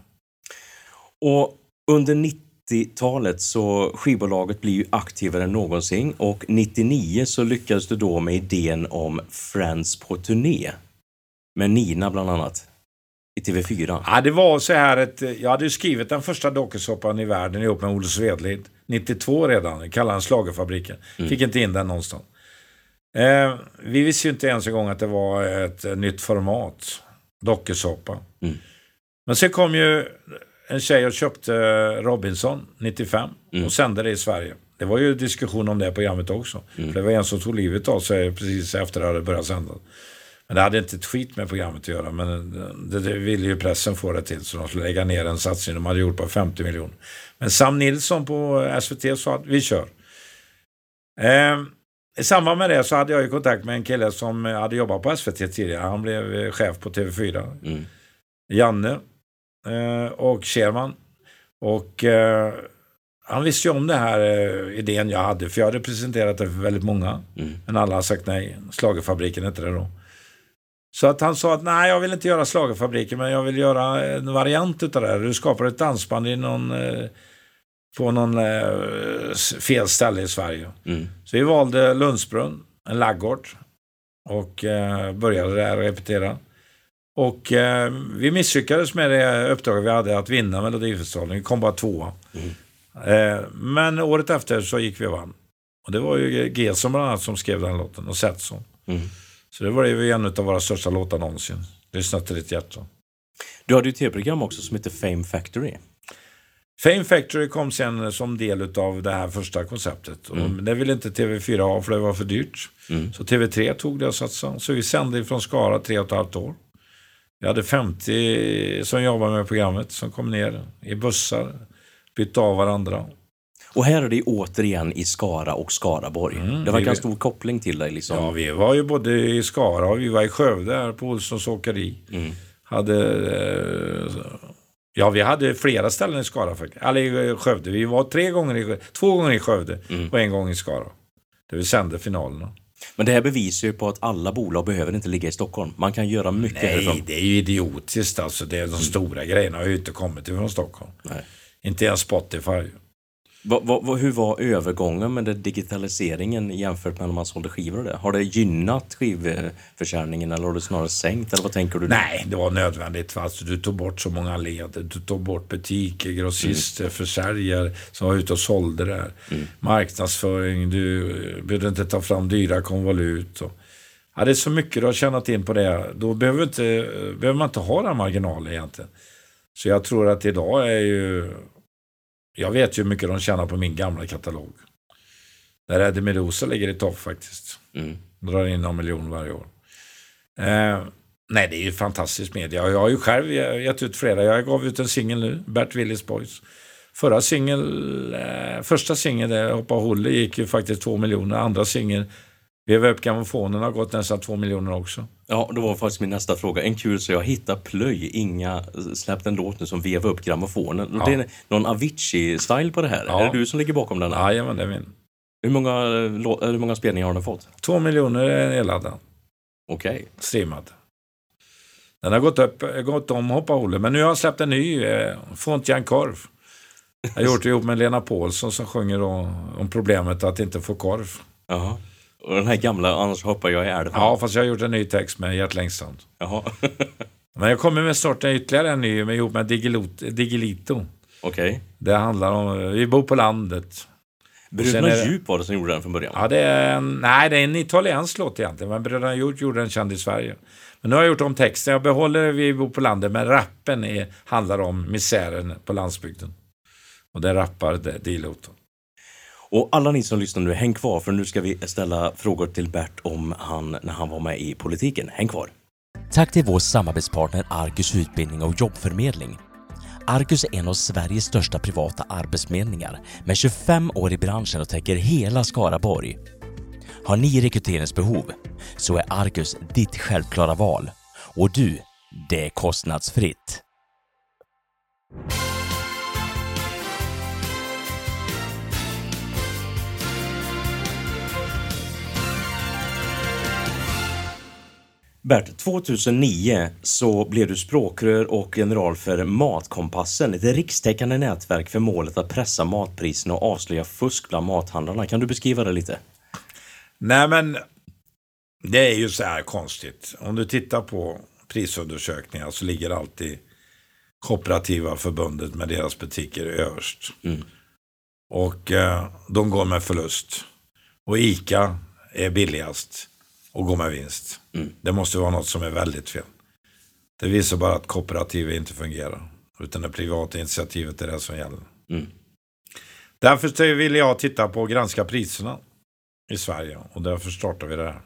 Och under 90-talet så skivbolaget blir ju aktivare än någonsin och 99 så lyckades du då med idén om Friends på turné. Med Nina bland annat. I TV4. Ja, det var så här att eh, jag hade skrivit den första dokusåpan i världen ihop med Olle Svedlid. 92 redan, kallade den Schlagerfabriken. Fick inte in den någonstans. Eh, vi visste ju inte ens en gång att det var ett eh, nytt format. Dokusåpa. Mm. Men sen kom ju en tjej och köpte Robinson 95 och sände det i Sverige. Det var ju diskussion om det programmet också. För det var en som tog livet av sig precis efter det hade börjat sändas. Men det hade inte ett skit med programmet att göra. Men det, det ville ju pressen få det till. Så de skulle lägga ner en satsning de hade gjort på 50 miljoner. Men Sam Nilsson på SVT sa att vi kör. Eh, I samband med det så hade jag ju kontakt med en kille som hade jobbat på SVT tidigare. Han blev eh, chef på TV4. Mm. Janne eh, och Scherman. Och eh, han visste ju om den här eh, idén jag hade. För jag hade presenterat det för väldigt många. Mm. Men alla har sagt nej. Slagerfabriken hette det då. Så att han sa att nej, jag vill inte göra Slagerfabriken, men jag vill göra en variant utav det här. Du skapar ett dansband i någon, eh, på någon eh, fel ställe i Sverige. Mm. Så vi valde Lundsbrunn, en laggård. Och eh, började där och repetera. Och eh, vi misslyckades med det uppdraget vi hade att vinna Melodifestivalen. Vi kom bara tvåa. Eh, men året efter så gick vi och vann. Och det var ju Gesson bland annat som skrev den låten och Setson. Mm. Så det var ju en av våra största låtar någonsin. Lyssna till ditt hjärta. Du hade ju ett tv-program också som heter Fame Factory. Fame Factory kom sen som del av det här första konceptet. Och Mm. Det ville inte TV4 ha för det var för dyrt. Mm. Så TV3 tog det och satsade. Så vi sände från Skara tre och ett halvt år. Vi hade 50 som jobbade med programmet som kom ner i bussar, bytte av varandra. Och här är det återigen i Skara och Skaraborg. Mm, det verkar en stor koppling till dig liksom. Ja, vi var ju både i Skara och vi var i Skövde här på Olssons åkeri. Mm. Hade, eh, ja, vi hade flera ställen i Skara faktiskt. Eller i Skövde. Vi var tre gånger i, två gånger i Skövde Mm. och en gång i Skara. Där vi sände finalerna. Men det här bevisar ju på att alla bolag behöver inte ligga i Stockholm. Man kan göra mycket härifrån. Nej, det är ju idiotiskt alltså. Det är de stora grejerna har ju inte kommit ifrån Stockholm. Nej. Inte ens Spotify. Va, va, hur var övergången med digitaliseringen jämfört med när man sålde skivor? och det? Har det gynnat skivförsäljningen eller har det snarare sänkt? Eller vad tänker du? Nej, det var nödvändigt. för Alltså, du tog bort så många led. Du tog bort butiker, grossister, försäljare som var ute och sålde där. Marknadsföring, du eh, behövde inte ta fram dyra konvolut. Och, ja, det är så mycket du har tjänat in på det. Då behöver, inte, eh, behöver man inte ha den marginalen egentligen. Så jag tror att idag är ju... Jag vet ju hur mycket de tjänar på min gamla katalog. Där Eddie Meduza ligger i topp faktiskt. Mm. Drar in någon miljon varje år. Eh, nej, det är ju fantastisk media. Jag har ju själv gett ut flera. Jag gav ut en singel nu, Bert Willys Boys. Förra singel, eh, första singeln, eh, Hoppa Holle, gick ju faktiskt två miljoner. Andra singeln, Veva upp grammofonen, har gått nästan två miljoner också. Ja, det var faktiskt min nästa fråga. En kul så jag hittar plöj. Inga släppt en låt nu som vevar upp grammofonen. Ja. Det är någon Avicii-style på det här. Ja. Är det du som ligger bakom den? här? Jajamän, det är min. Hur, många, hur många spelningar har den fått? Två miljoner är nedladdad, Okej. streamad. Den har gått, upp, gått om Hoppa Holle, men nu har han släppt en ny, eh, Fontjan Korv. Jag har gjort det ihop med Lena Paulsson som sjunger då, om problemet att inte få korv. Jaha. Och den här gamla, annars hoppar jag i älven. Ja, fast jag har gjort en ny text med Gert Längstrand. Jaha. Men jag kommer med snart ytterligare en ny med, ihop med Digilot- Digilito. Okej. Det handlar om, vi bor på landet. Bröderna det- Djup var det som gjorde den från början? Ja, det är en, nej, det är en italiensk låt egentligen, men Bröderna Hjort gjorde den känd i Sverige. Men nu har jag gjort om texten. Jag behåller Vi bor på landet, men rappen är, handlar om misären på landsbygden. Och det rappar det- Dilot. Och alla ni som lyssnar nu, häng kvar för nu ska vi ställa frågor till Bert om han när han var med i politiken. Häng kvar. Tack till vår samarbetspartner Argus Utbildning och jobbförmedling. Argus är en av Sveriges största privata arbetsförmedlingar med 25 år i branschen och täcker hela Skaraborg. Har ni rekryteringsbehov så är Argus ditt självklara val. Och du, det är kostnadsfritt. Bert, 2009 så blev du språkrör och general för Matkompassen, ett rikstäckande nätverk för målet att pressa matpriserna och avslöja fusk bland mathandlarna. Kan du beskriva det lite? Nej, men det är ju så här konstigt. Om du tittar på prisundersökningar så ligger alltid Kooperativa förbundet med deras butiker överst. Mm. Och eh, de går med förlust. Och ICA är billigast och går med vinst. Mm. Det måste vara något som är väldigt fel. Det visar bara att kooperativ inte fungerar. Utan det privata initiativet är det som gäller. Mm. Därför så ville jag titta på och granska priserna i Sverige. Och därför startade vi det här.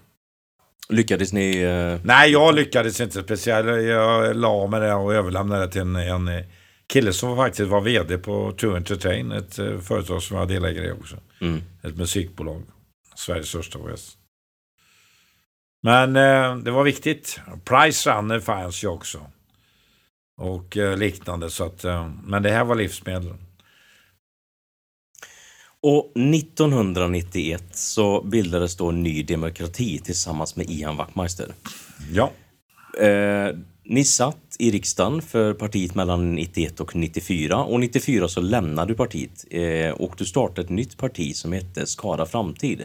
Lyckades ni... Eh, Nej, jag lyckades inte speciellt. Jag la med det och överlämnade det till en, en kille som faktiskt var vd på True Entertain. Ett eh, företag som jag delägare i också. mm. Ett musikbolag. Sveriges största väst. Men eh, det var viktigt. Price Runner fanns ju också. Och eh, liknande. Så att, eh, men det här var livsmedel. Och 1991 så bildades då Ny Demokrati tillsammans med Ian Wachtmeister. Ja. Eh, ni satt i riksdagen för partiet mellan 91 och 94 och 94 så lämnade du partiet eh, och du startade ett nytt parti som hette Skara Framtid.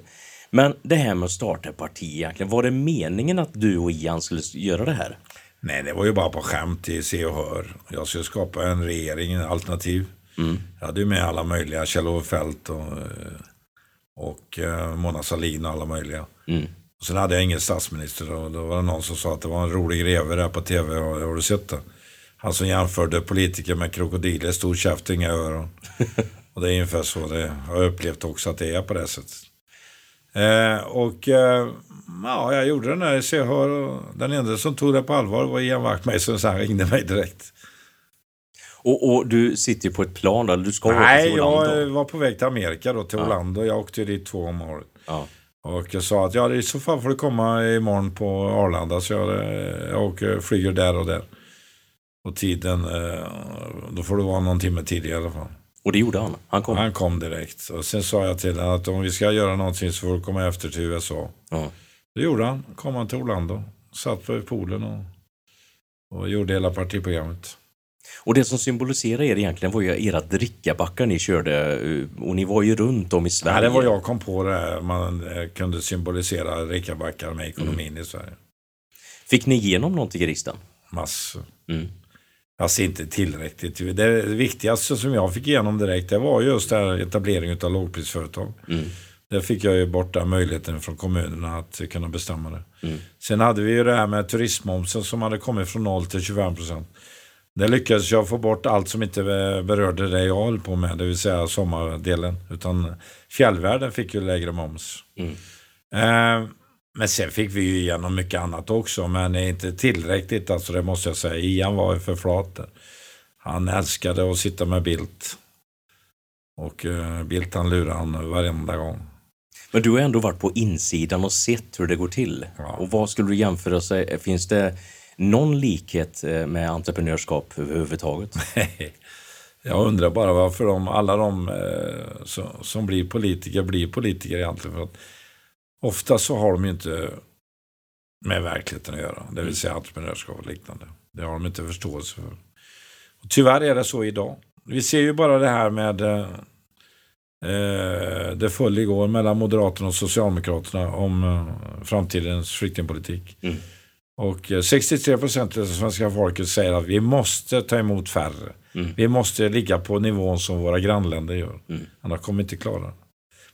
Men det här med att starta ett parti egentligen, var det meningen att du och Ian skulle göra det här? Nej, det var ju bara på skämt i Se och Hör. Jag skulle skapa en regering, en alternativ. Mm. Jag hade ju med alla möjliga, Kjell-Olof Feldt och, och uh, Mona Sahlin och alla möjliga. Mm. Och sen hade jag ingen statsminister och då var det någon som sa att det var en rolig greve där på tv. Har du sett det? Han som jämförde politiker med krokodiler, stor käft, inga öron. och det är ungefär så det har jag upplevt också att det är på det sättet. Eh, och eh, ja, jag gjorde den där jag hör, den enda som tog det på allvar var Ian Wachtmeister så han ringde mig direkt. Och, och, du sitter ju på ett plan då, du ska Nej, till jag var på väg till Amerika då, till ja. Orlando. Jag åkte dit två om året. Ja. Och jag sa att ja, i så fall får du komma imorgon på Arlanda. Så jag, jag åker, flyger där och där. Och tiden, eh, då får du vara någon timme tidigare i alla fall. Och det gjorde han? Han kom? Han kom direkt. Och sen sa jag till honom att om vi ska göra någonting så får du komma efter till USA. Ja. Det gjorde han. Kom han till Orlando. Satt på poolen och, och gjorde hela partiprogrammet. Och det som symboliserar er egentligen var ju era drickabackar ni körde eh, och ni var ju runt om i Sverige. Nej, det var jag kom på det här. Man eh, kunde symbolisera drickabackar med ekonomin mm. i Sverige. Fick ni igenom någonting i riksdagen? Massor. Mm. Alltså inte tillräckligt. Det viktigaste som jag fick igenom direkt det var just det här etableringen av lågprisföretag. Mm. Där fick jag ju bort den möjligheten från kommunerna att kunna bestämma det. Mm. Sen hade vi ju det här med turistmomsen som hade kommit från 0 till 25 procent. Där lyckades jag få bort allt som inte berörde det jag höll på med, det vill säga sommardelen. Utan fjällvärlden fick ju lägre moms. Mm. Eh, men sen fick vi ju igenom mycket annat också, men inte tillräckligt. Alltså det måste jag säga. Ian var ju för flat. Han älskade att sitta med Bildt. Och eh, Bildt han lurade han varenda gång. Men du har ändå varit på insidan och sett hur det går till. Ja. Och vad skulle du jämföra sig? Finns det någon likhet eh, med entreprenörskap överhuvudtaget? Jag undrar bara varför de, alla de eh, som, som blir politiker blir politiker egentligen. För att ofta så har de inte med verkligheten att göra. Det vill säga entreprenörskap och liknande. Det har de inte förståelse för. Och tyvärr är det så idag. Vi ser ju bara det här med eh, eh det föll igår mellan Moderaterna och Socialdemokraterna om eh, framtidens flyktingpolitik. Mm. Och 63 eh, procent av svenska folket säger att vi måste ta emot färre. Mm. Vi måste ligga på nivån som våra grannländer gör. Mm. Annars kommer vi inte klara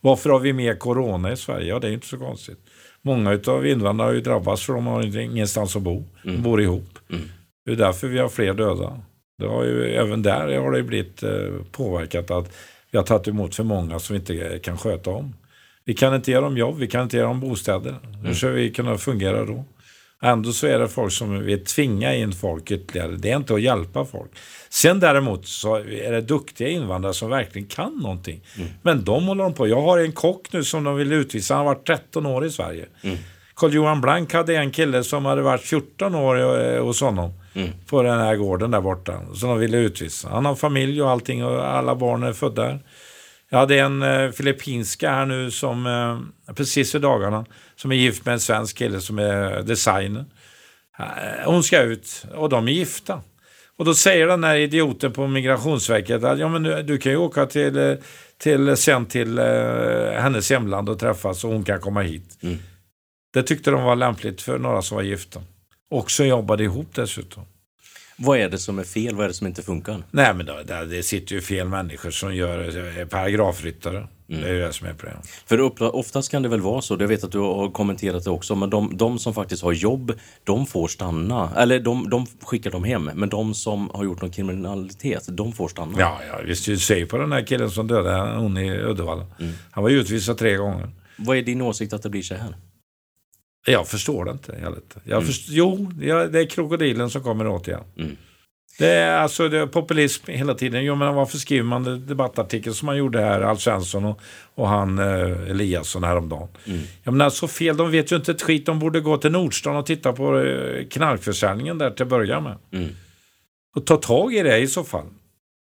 Varför har vi mer corona i Sverige? Ja, det är inte så konstigt. Många av invandrarna har ju drabbats för de har ingenstans att bo. De mm. bor ihop. Mm. Det är därför vi har fler döda. Det har ju, även där har det blivit eh, påverkat att vi har tagit emot för många som vi inte kan sköta om. Vi kan inte ge dem jobb, vi kan inte ge dem bostäder. Hur mm. ska vi kunna fungera då? Ändå så är det folk som vill tvinga in folk ytterligare. Det är inte att hjälpa folk. Sen däremot så är det duktiga invandrare som verkligen kan någonting. Mm. Men de håller de på. Jag har en kock nu som de vill utvisa. Han har varit 13 år i Sverige. Mm. Carl-Johan Blank hade en kille som hade varit 14 år eh, hos honom. Mm. På den här gården där borta. Som de ville utvisa. Han har familj och allting och alla barn är födda. Jag hade en eh, filippinska här nu som eh, precis i dagarna som är gift med en svensk kille som är designer. Eh, hon ska ut och de är gifta. Och då säger den här idioten på Migrationsverket att ja, men du, du kan ju åka till, eh, till, sen till eh, hennes hemland och träffas och hon kan komma hit. Mm. Det tyckte de var lämpligt för några som var gifta. Och som jobbade ihop dessutom. Vad är det som är fel? Vad är det som inte funkar? Nej, men det, det sitter ju fel människor som gör paragrafryttare. Mm. Det är ju det som är problemet. För oftast kan det väl vara så, jag vet att du har kommenterat det också, men de, de som faktiskt har jobb, de får stanna. Eller de, de skickar dem hem, men de som har gjort någon kriminalitet, de får stanna. Ja, ja visst. Du ser på den här killen som dödade hon i Uddevalla. Mm. Han var utvisad tre gånger. Vad är din åsikt att det blir så här? Jag förstår det inte. Jag, jag mm. förstår, jo, det är krokodilen som kommer åt igen. Mm. Det är alltså det är populism hela tiden. Jo, men varför skriver man debattartikeln som man gjorde här, Alf Svensson och, och han eh, Eliasson häromdagen? Mm. Jag menar, så fel. De vet ju inte ett skit. De borde gå till Nordstan och titta på eh, knarkförsäljningen där till att börja med. Mm. Och ta tag i det i så fall.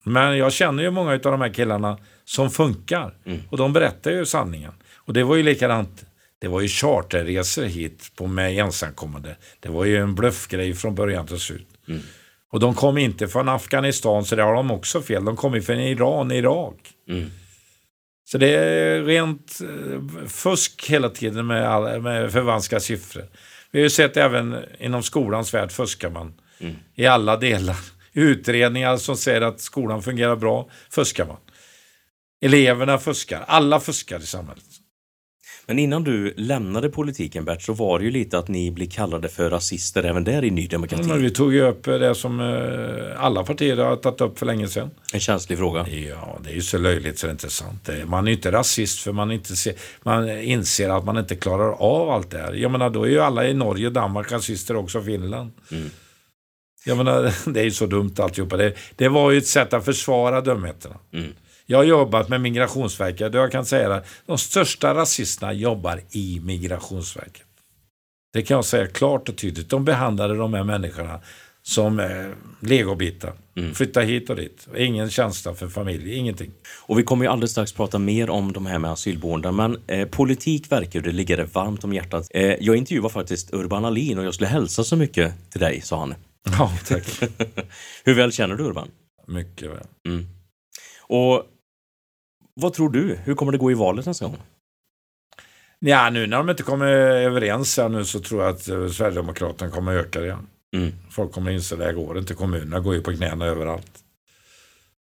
Men jag känner ju många av de här killarna som funkar. Mm. Och de berättar ju sanningen. Och det var ju likadant. Det var ju charterresor hit på med ensamkommande. Det var ju en bluffgrej från början till slut. Mm. Och de kom inte från Afghanistan, så det har de också fel. De kommer från Iran, Irak. Mm. Så det är rent eh, fusk hela tiden med, med förvanska siffror. Vi har ju sett även inom skolans värld fuskar man Mm. i alla delar. Utredningar som säger att skolan fungerar bra fuskar man. Eleverna fuskar. Alla fuskar i samhället. Men innan du lämnade politiken Bert så var det ju lite att ni blir kallade för rasister även där i Ny Demokrati. Men vi tog ju upp det som eh, alla partier har tagit upp för länge sedan. En känslig fråga. Ja, det är ju så löjligt så det är inte sant. Det- Man är ju inte rasist för man, inte ser, man inser att man inte klarar av allt det här. Jag menar, då är ju alla i Norge, Danmark rasister också, Finland. Mm. Jag menar, det är ju så dumt alltihopa. Det, det var ju ett sätt att försvara dumheterna. Mm. Jag har jobbat med Migrationsverket och jag kan säga att de största rasisterna jobbar i Migrationsverket. Det kan jag säga klart och tydligt. De behandlade de här människorna som eh, legobitar. Mm. Flytta hit och dit. Ingen känsla för familj, ingenting. Och vi kommer ju alldeles strax prata mer om de här med asylboenden, men eh, politik verkar det ligga dig varmt om hjärtat. Eh, jag intervjuade faktiskt Urban Alin och jag skulle hälsa så mycket till dig, sa han. Ja, tack. Hur väl känner du Urban? Mycket väl. Mm. Och vad tror du? Hur kommer det gå i valet nästa gång? Ja, nu när de inte kommer överens här nu så tror jag att eh, Sverigedemokraterna kommer öka det igen. Mm. Folk kommer inse att det här går inte. Kommunerna går ju på knäna överallt.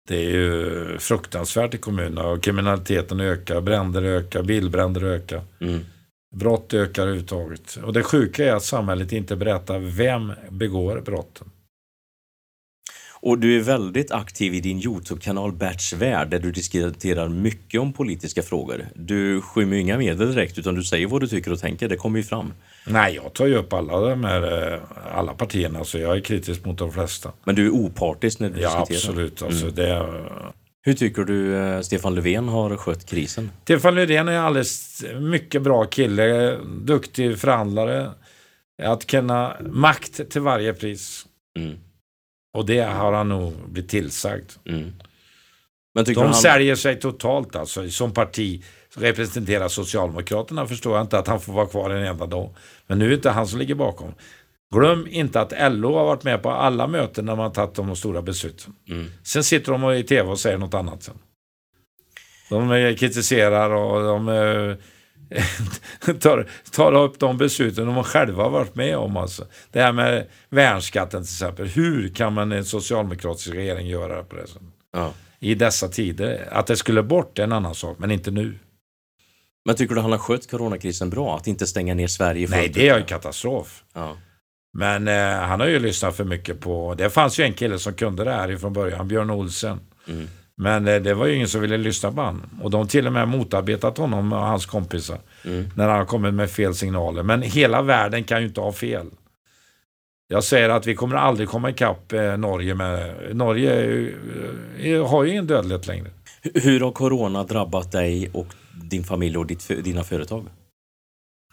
Det är ju fruktansvärt i kommunerna och kriminaliteten ökar, bränder ökar, bilbränder ökar. Mm. Brott ökar överhuvudtaget. Och det sjuka är att samhället inte berättar vem begår brotten. Och du är väldigt aktiv i din Youtube-kanal Berts Värld där du diskuterar mycket om politiska frågor. Du skymmer inga medel direkt utan du säger vad du tycker och tänker, det kommer ju fram. Nej, jag tar ju upp alla de här, eh, alla partierna så jag är kritisk mot de flesta. Men du är opartisk när du Ja, diskuterar. absolut. Alltså, Mm. det Hur tycker du eh, Stefan Löfven har skött krisen? Stefan Löfven är en alldeles mycket bra kille, duktig förhandlare. Att kunna makt till varje pris. Mm. Och det har han nog blivit tillsagd. Mm. Men De han... säljer sig totalt alltså. Som parti representerar Socialdemokraterna förstår jag inte att han får vara kvar en enda dag. Men nu är det inte han som ligger bakom. Glöm inte att LO har varit med på alla möten när man tagit de stora besluten. Mm. Sen sitter de i tv och säger något annat sen. De eh, kritiserar och de eh, tar, tar upp de besluten de själva har varit med om. Alltså. Det här med värnskatten till exempel. Hur kan man en socialdemokratisk regering göra på det sättet? Ja. I dessa tider. Att det skulle bort är en annan sak, men inte nu. Men tycker du han har skött coronakrisen bra? Att inte stänga ner Sverige Nej, det är ju katastrof. Ja. Men eh, han har ju lyssnat för mycket på... Det fanns ju en kille som kunde det här ifrån början, Björn Olsen. Mm. Men eh, det var ju ingen som ville lyssna på honom. Och de till och med motarbetat honom och hans kompisar. Mm. När han har kommit med fel signaler. Men hela världen kan ju inte ha fel. Jag säger att vi kommer aldrig komma ikapp eh, Norge med... Norge eh, har ju ingen dödlighet längre. Hur har corona drabbat dig och din familj och ditt, dina företag?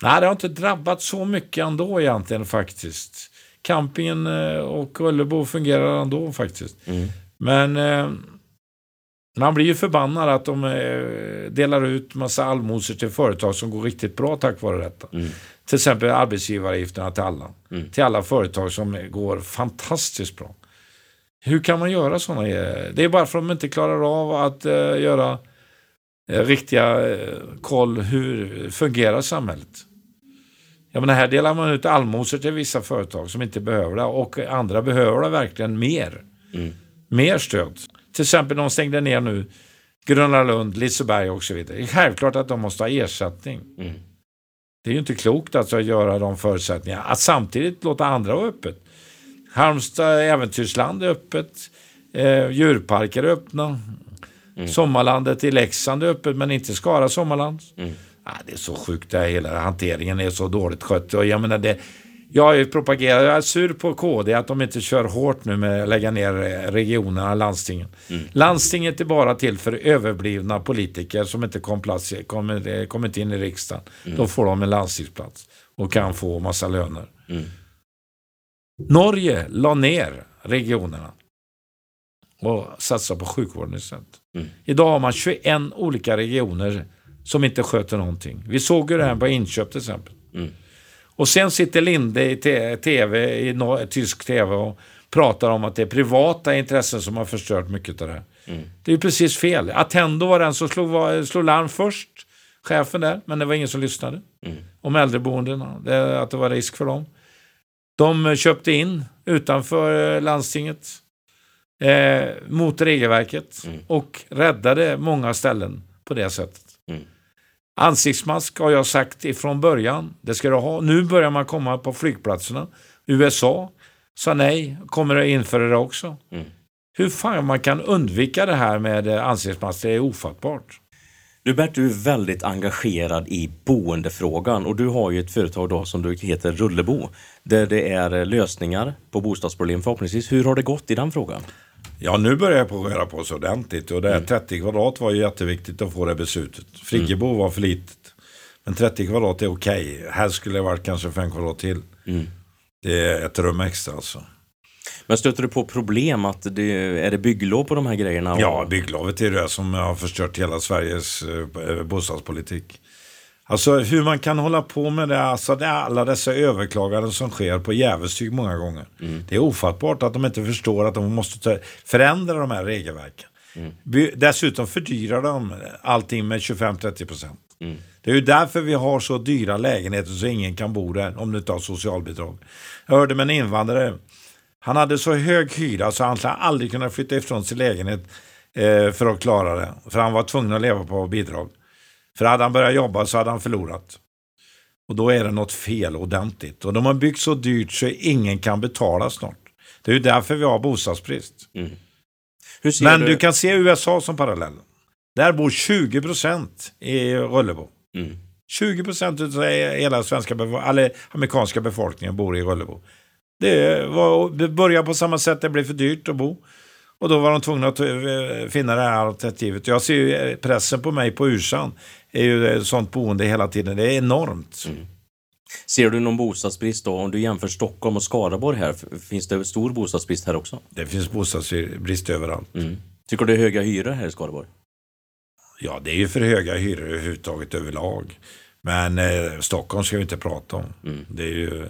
Nej, det har inte drabbat så mycket ändå egentligen faktiskt. Campingen och Ullebo fungerar ändå faktiskt. Mm. Men eh, man blir ju förbannad att de eh, delar ut massa allmosor till företag som går riktigt bra tack vare detta. Mm. Till exempel arbetsgivaravgifterna till alla. Mm. Till alla företag som går fantastiskt bra. Hur kan man göra sådana? eh, Det är bara för att de inte klarar av att eh, göra eh, riktiga eh, koll hur fungerar samhället. Jag menar, här delar man ut allmosor till vissa företag som inte behöver det och andra behöver det verkligen mer. Mm. Mer stöd. Till exempel de stängde ner nu Gröna Lund, Liseberg och så vidare. Det är självklart att de måste ha ersättning. Mm. Det är ju inte klokt alltså att göra de förutsättningarna. Att samtidigt låta andra vara öppet. Halmstad äventyrsland är öppet. Eh, djurparker är öppna. Mm. Sommarlandet i Leksand är öppet men inte Skara sommarland. Mm. Ah, det är så sjukt det här, hela hanteringen är så dåligt skött. Och jag menar det, jag propagerat, jag är sur på KD att de inte kör hårt nu med att lägga ner eh, regionerna, landstingen. Mm. Landstinget är bara till för överblivna politiker som inte kom plats, kommer, eh, kommit in i riksdagen. Då får de en landstingsplats och kan få massa löner. Mm. Norge la ner regionerna och satsade på sjukvården istället. Mm. Idag har man 21 olika regioner som inte sköter någonting. Vi såg ju det här på inköp till exempel. Mm. Och sen sitter Linde i tv, i tysk tv och pratar om att det är privata intressen som har förstört mycket av det här. Det är ju precis fel. Attendo var den som slog, slog larm först, chefen där, men det var ingen som lyssnade. Om äldreboendena, det, att det var risk för dem. De eh, köpte in utanför eh, landstinget eh, mot regelverket och räddade många ställen på det sättet. Ansiktsmask har jag sagt ifrån början. Det ska du ha. Nu börjar man komma på flygplatserna. USA sa nej, kommer att införa det också. Mm. Hur fan man kan undvika det här med eh, ansiktsmask, det är ofattbart. Du Bert, du är väldigt engagerad i boendefrågan och du har ju ett företag då som du heter Rullebo där det är eh, lösningar på bostadsproblem förhoppningsvis. Hur har det gått i den frågan? Ja, nu börjar jag på röra på sig ordentligt. Och det Mm. här 30 kvadrat var ju jätteviktigt att få det beslutet. Friggebo Mm. var för litet. Men 30 kvadrat är okej. Här skulle det varit kanske 5 kvadrat till. Mm. Det är ett rum extra alltså. Men stöter du på problem att det, är det bygglov på de här grejerna? Ja, bygglovet är det som har förstört hela Sveriges eh, bostadspolitik. Alltså hur man kan hålla på med det, alltså det är alla dessa överklaganden som sker på jävelstyg många gånger. Det är ofattbart att de inte förstår att de måste förändra de här regelverken. By, dessutom fördyrar de allting med 25-30 procent. Det är ju därför vi har så dyra lägenheter så ingen kan bo där om du inte har socialbidrag. Jag hörde med en invandrare han hade så hög hyra så han skulle aldrig kunna flytta ifrån sin lägenhet eh, för att klara det. För han var tvungen att leva på bidrag. För hade han börjat jobba så hade han förlorat. Och då är det något fel ordentligt. Och de har byggt så dyrt så ingen kan betala snart. Det är ju därför vi har bostadsbrist. Ser Men du... du kan se USA som parallell. Där bor 20 procent i Röllebo. Mm. 20 procent av hela svenska eller amerikanska befolkningen bor i Röllebo. Det, var, det började på samma sätt, det blev för dyrt att bo. Och då var de tvungna att eh, finna det här alternativet. Jag ser ju eh, pressen på mig på Ursan. Är ju sånt boende hela tiden. Det är enormt. Ser du någon bostadsbrist då? Om du jämför Stockholm och Skaraborg här, finns det stor bostadsbrist här också? Det finns bostadsbrist överallt. Mm. Tycker du det är höga hyror här i Skaraborg? Ja, det är ju för höga hyror överhuvudtaget överlag. Men eh, Stockholm ska vi inte prata om. Det är ju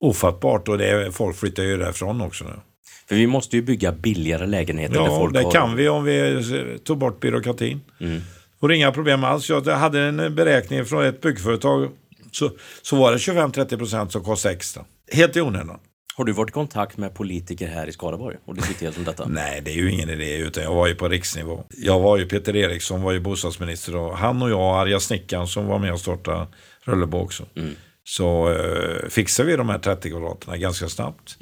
ofattbart och det är, folk flyttar ju därifrån också nu. För vi måste ju bygga billigare lägenheter Ja, folk det har... kan vi om vi tog bort byråkratin. Mm. Och inga problem alls. Jag hade en beräkning från ett byggföretag. Så, så var det 25-30 procent som kostade extra. Helt i onödan. Har du varit i kontakt med politiker här i Skaraborg och diskuterat om detta? Nej, det är ju ingen idé. Utan jag var ju på riksnivå. Jag var ju Peter Eriksson, var ju bostadsminister. Och han och jag, Arja Snickaren som var med och startade Röllebo också. Så eh, fixade vi de här 30 kvadraterna ganska snabbt.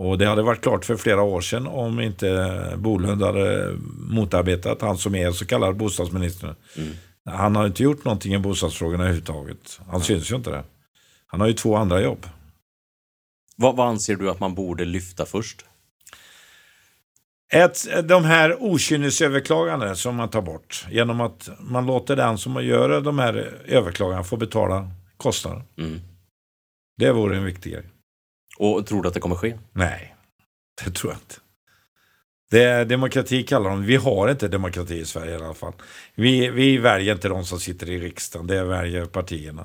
Och det hade varit klart för flera år sedan om inte Bolund hade motarbetat han som är så kallad bostadsminister. Han har inte gjort någonting i bostadsfrågorna överhuvudtaget. Han syns ju inte det. Han har ju två andra jobb. Vad, vad anser du att man borde lyfta först? Ett, de här okynnesöverklagandena som man tar bort genom att man låter den som gör de här överklagandena få betala kostnaden. Mm. Det vore en viktig grej. Och tror du att det kommer ske? Nej, det tror jag inte. Det är demokrati kallar de Vi har inte demokrati i Sverige i alla fall. Vi, vi väljer inte de som sitter i riksdagen, det väljer partierna.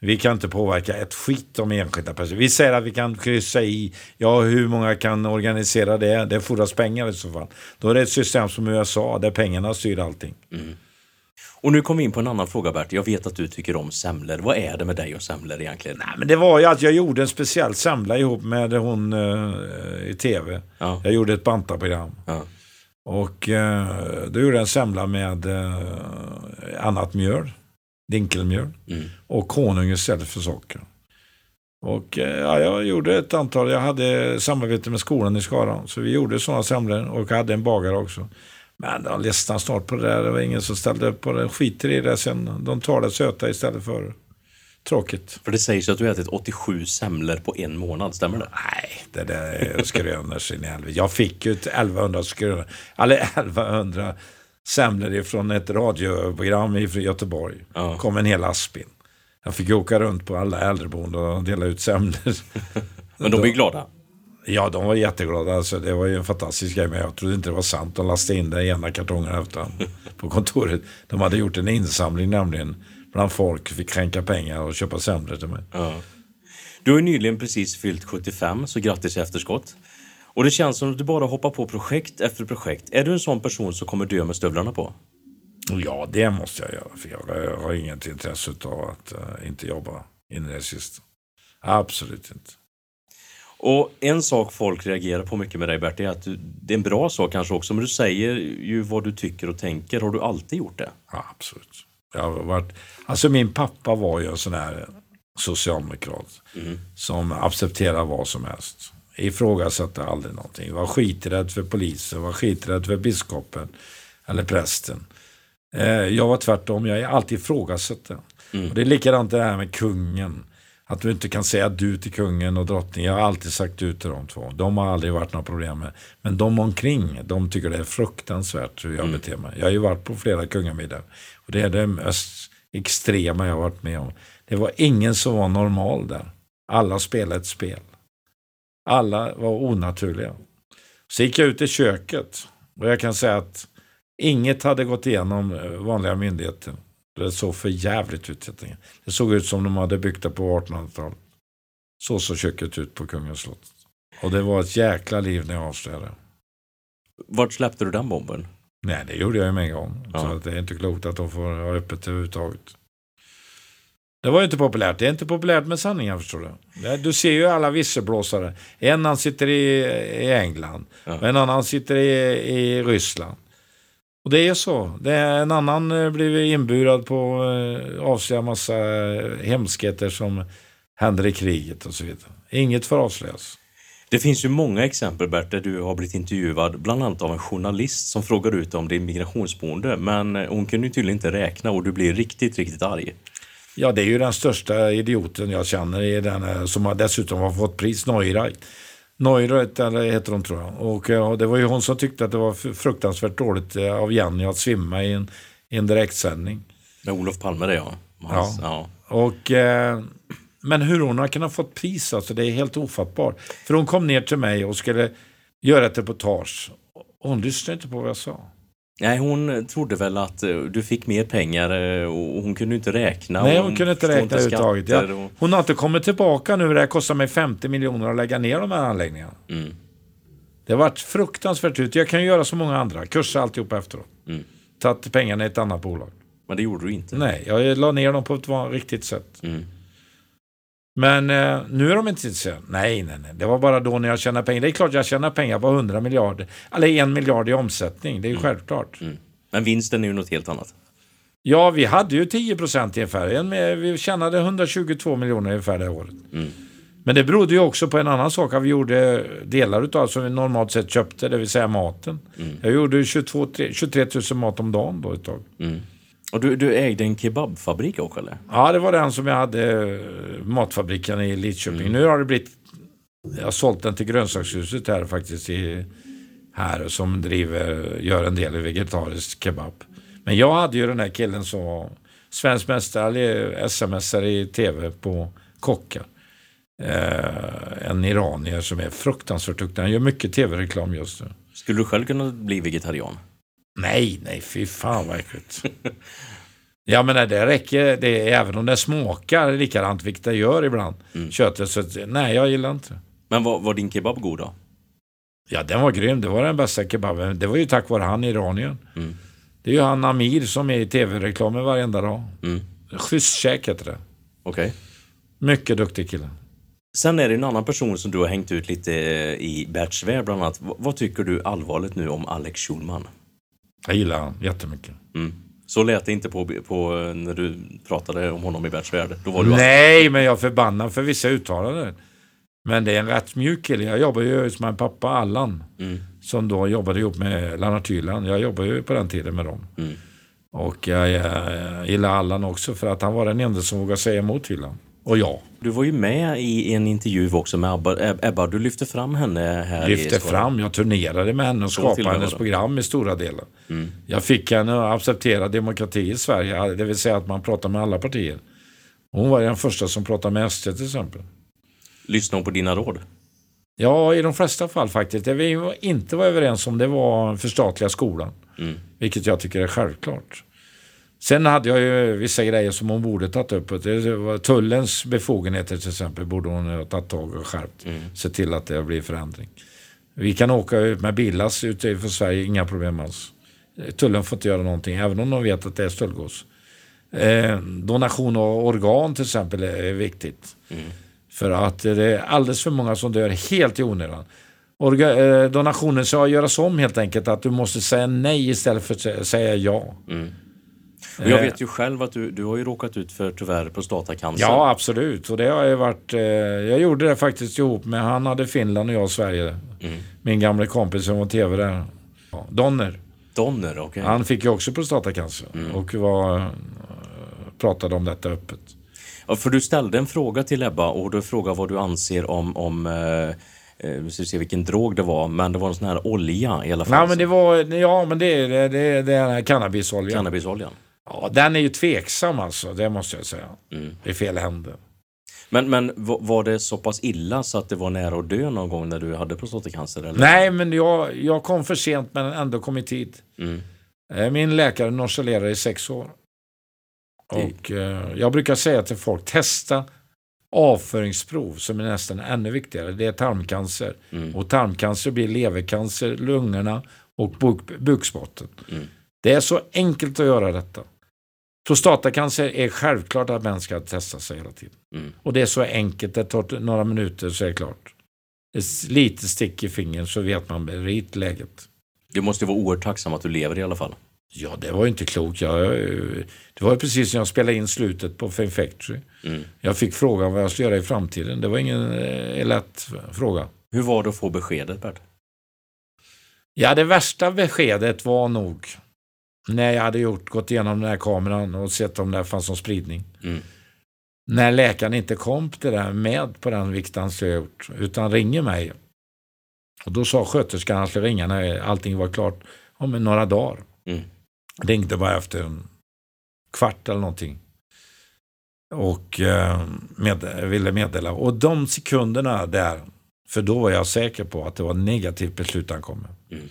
Vi kan inte påverka ett skit om enskilda personer. Vi säger att vi kan kryssa i, ja hur många kan organisera det? Det fordras pengar i så fall. Då är det ett system som USA där pengarna styr allting. Och nu kommer vi in på en annan fråga Bert. Jag vet att du tycker om semlor. Vad är det med dig och semlor egentligen? Nej, men det var ju att jag gjorde en speciell semla ihop med hon eh, i tv. Ja. Jag gjorde ett bantaprogram. Ja. Och eh, då gjorde jag en semla med eh, annat mjöl, dinkelmjöl Mm. och honung istället för socker. Och eh, ja, jag gjorde ett antal, jag hade samarbete med skolan i Skara, så vi gjorde sådana semlor och jag hade en bagare också. Men de ledsnade snart på det där, det var ingen som ställde upp på det, skiter i det sen. De tar det söta istället för tråkigt. För det sägs ju att du har ätit 87 semlor på en månad, stämmer det? Nej, det där är skrönor sin helvete. Jag fick ju ett 1100 skrönor, eller 1100 semlor ifrån ett radioprogram i Göteborg. Ja. kom en hel aspin. Jag fick åka runt på alla äldreboenden och dela ut semlor. Men de är glada. Ja, de var jätteglada. Alltså, det var ju en fantastisk grej, men jag trodde inte det var sant. De lastade in det i ena kartongen efter på kontoret. De hade gjort en insamling nämligen bland folk, fick skänka pengar och köpa semlor till mig. Ja. Du har nyligen precis fyllt 75, så grattis i efterskott. Och det känns som att du bara hoppar på projekt efter projekt. Är du en sån person som kommer dö med stövlarna på? Ja, det måste jag göra. För jag har inget intresse av att uh, inte jobba in i det sista. Absolut inte. Och en sak folk reagerar på mycket med dig Bert, är att du, det är en bra sak kanske också, men du säger ju vad du tycker och tänker. Har du alltid gjort det? Ja, absolut. Jag har varit, alltså min pappa var ju en sån här socialdemokrat mm. som accepterar vad som helst. Ifrågasatte aldrig någonting. Var skiträdd för polisen, var skiträdd för biskopen eller prästen. Eh, jag var tvärtom, jag är alltid ifrågasatt det. Mm. Och det är likadant det här med kungen. Att du inte kan säga du till kungen och drottningen. Jag har alltid sagt du till de två. De har aldrig varit några problem med. Men de omkring, de tycker det är fruktansvärt hur jag mm. beter mig. Jag har ju varit på flera kungamiddagar. Och det är det mest extrema jag har varit med om. Det var ingen som var normal där. Alla spelade ett spel. Alla var onaturliga. Så gick jag ut i köket. Och jag kan säga att inget hade gått igenom eh, vanliga myndigheter. Det såg för jävligt ut. Det såg ut som de hade byggt det på 1800-talet. Så såg köket ut på Kungens slott. Och det var ett jäkla liv när jag avslöjade. Vart släppte du den bomben? Nej, det gjorde jag ju med en gång. Ja. Så det är inte klokt att de får ha öppet överhuvudtaget. Det var ju inte populärt. Det är inte populärt med sanningen förstår du. Du ser ju alla visselblåsare. En han sitter i, i England. Ja. En annan sitter i, i Ryssland. Och det är så. Det är en annan eh, blivit inburad på eh, avslöja massa eh, hemskheter som händer i kriget och så vidare. Inget får avslöjas. Det finns ju många exempel Bert, där du har blivit intervjuad, bland annat av en journalist som frågar ut om din migrationsboende. Men hon kunde ju tydligen inte räkna och du blir riktigt, riktigt arg. Ja, det är ju den största idioten jag känner, den, som dessutom har fått pris, Neureit. Eller heter hon tror jag. Och ja, det var ju hon som tyckte att det var fruktansvärt dåligt eh, av Jenny att svimma i en, i en direktsändning. Med Olof Palme det ja. Hans, ja. ja. Och, eh, men hur hon har kunnat få pris, alltså, det är helt ofattbart. För hon kom ner till mig och skulle göra ett reportage. Och hon lyssnade inte på vad jag sa. Nej, hon trodde väl att eh, du fick mer pengar eh, och hon kunde inte räkna. Nej, hon kunde inte räkna överhuvudtaget. Ja. Hon har inte kommit tillbaka nu. Det kostar mig 50 miljoner att lägga ner de här anläggningarna. Mm. Det har varit fruktansvärt ut. Jag kan göra så många andra. Kursa alltihopa efteråt. Mm. Tagit pengarna i ett annat bolag. Men det gjorde du inte? Nej, jag la ner dem på ett riktigt sätt. Mm. Men eh, nu är de inte intresserade. Nej, nej, nej. Det var bara då när jag tjänade pengar. Det är klart jag tjänar pengar på 100 miljarder. Eller en miljard i omsättning. Det är ju mm. självklart. Mm. Men vinsten är ju något helt annat. Ja, vi hade ju 10 procent ungefär. Vi tjänade 122 miljoner ungefär det året. Mm. Men det berodde ju också på en annan sak. Att vi gjorde delar utav som vi normalt sett köpte, det vill säga maten. Mm. Jag gjorde 22, 23 000 mat om dagen då ett tag. Och du, du ägde en kebabfabrik också eller? Ja, det var den som jag hade, eh, matfabriken i Lidköping. Mm. Nu har det blivit, jag har sålt den till grönsakshuset här faktiskt. I, här som driver, gör en del vegetarisk kebab. Men jag hade ju den här killen som var svensk mästare, sms i tv på kockar. Eh, en iranier som är fruktansvärt duktig. Han gör mycket tv-reklam just nu. Skulle du själv kunna bli vegetarian? Nej, nej, fy fan vad äckligt. Ja men det räcker, det, även om det smakar likadant, vilket det gör ibland, mm. köttet. Så, nej, jag gillar inte Men var, var din kebab god då? Ja, den var grym. Det var den bästa kebaben. Det var ju tack vare han iranien. Mm. Det är ju han Amir som är i tv-reklamen varenda dag. Mm. Schysstkäk heter det. Okej. Okay. Mycket duktig kille. Sen är det en annan person som du har hängt ut lite i Berts bland annat. Vad tycker du allvarligt nu om Alex Schulman? Jag gillar honom jättemycket. Mm. Så lät det inte på, på när du pratade om honom i var du Nej, alltså... men jag är förbannad för vissa uttalanden. Men det är en rätt mjuk kille. Jag jobbar ju med min pappa Allan. Mm. Som då jobbade ihop med Lennart Hyland. Jag jobbade ju på den tiden med dem. Mm. Och jag, jag, jag gillar Allan också för att han var den enda som vågade säga emot Hyland. Och jag. Du var ju med i en intervju också med Ebba. Ebba du lyfte fram henne här Lyfte fram, jag turnerade med henne och skapade hennes program i stora delar. Mm. Jag fick henne att acceptera demokrati i Sverige, det vill säga att man pratar med alla partier. Hon var den första som pratade med SD till exempel. Lyssnade hon på dina råd? Ja, i de flesta fall faktiskt. Det vi inte var överens om det var förstatliga skolan. Mm. Vilket jag tycker är självklart. Sen hade jag ju vissa grejer som hon borde tagit upp. Det var tullens befogenheter till exempel borde hon ha tagit tag och skärpt. Mm. Se till att det blir förändring. Vi kan åka ut med billass ut från Sverige, inga problem alls. Tullen får inte göra någonting, även om de vet att det är stöldgods. Eh, donation av organ till exempel är viktigt. Mm. För att det är alldeles för många som dör helt i onödan. Orga, eh, donationen ska göras om helt enkelt. Att du måste säga nej istället för att säga ja. Mm. Och jag Eh. vet ju själv att du, du har ju råkat ut för tyvärr prostatacancer. Ja, absolut. Och det har ju varit... Eh, jag gjorde det faktiskt ihop med... Han hade Finland och jag Sverige. Mm. Min gamla kompis som var tv där. Donner. Donner, okej. Han fick ju också prostatacancer. Mm. Och var, eh, pratade om detta öppet. Ja, för du ställde en fråga till Ebba och du frågade vad du anser om, om eh, eh, vi ska se vilken drog det var, men det var en sån här olja i alla fall. Nej, men det var... Ja, men det är det, det, det är den här cannabisoljan. Cannabisoljan. Ja, den är ju tveksam alltså. Det måste jag säga. Mm. I fel händer. Men, men va- var det så pass illa så att det var nära att dö någon gång när du hade prostatacancer? Eller? Nej, men jag, jag kom för sent men ändå kom i tid. Mm. Eh, Min läkare nonchalerade i sex år. Och eh, jag brukar säga till folk, testa avföringsprov som är nästan ännu viktigare. Det är tarmcancer. Mm. Och tarmcancer blir levercancer, lungorna och buk bukspotten. Mm. Det är så enkelt att göra detta. Prostatacancer är självklart att män ska testa sig hela tiden. Mm. Och det är så enkelt, det tar några minuter så är det klart. Ett litet stick i fingret så vet man rit läget. Du måste vara oerhört tacksam att du lever i alla fall. Ja, det var ju inte klokt. Jag, det var precis när jag spelade in slutet på Fame Factory. Mm. Jag fick frågan vad jag skulle göra i framtiden. Det var ingen eh, lätt fråga. Hur var det att få beskedet Bert? Ja, det värsta beskedet var nog när jag hade gjort, gått igenom den här kameran och sett om det fanns någon spridning. Mm. När läkaren inte kom till det där med på den vikten jag gjort, utan ringer mig. Och då sa sköterskan att han skulle ringa när allting var klart om några dagar. Mm. Ringde bara efter en kvart eller någonting. Och eh, med, ville meddela. Och de sekunderna där, för då var jag säker på att det var negativt beslut han kom med. Mm.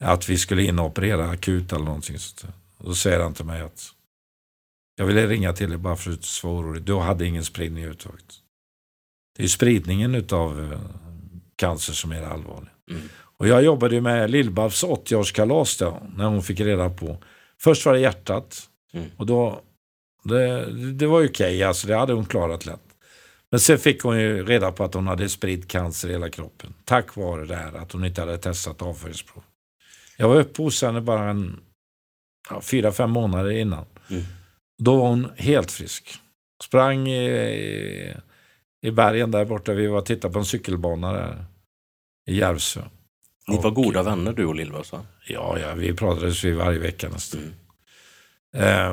Att vi skulle in och operera akut eller någonting sånt. Och då säger han till mig att jag ville ringa till dig bara för att du var orolig. Du hade ingen spridning överhuvudtaget. Det är spridningen utav eh, cancer som är det allvarliga. Mm. Och jag jobbade med Lill-Babs 80-årskalas då, när hon fick reda på. Först var det hjärtat. Mm. Och då, det, det var ju okej, alltså det hade hon klarat lätt. Men sen fick hon ju reda på att hon hade spridd cancer i hela kroppen. Tack vare det här att hon inte hade testat avföringsprov. Jag var uppe hos henne bara en ja, fyra, fem månader innan. Mm. Då var hon helt frisk. Sprang i, i, i bergen där borta. Vi var och tittade på en cykelbana där. I Järvsö. Ni var Och- goda vänner du och va? Ja, ja, vi pratades vid varje vecka nästan. Mm.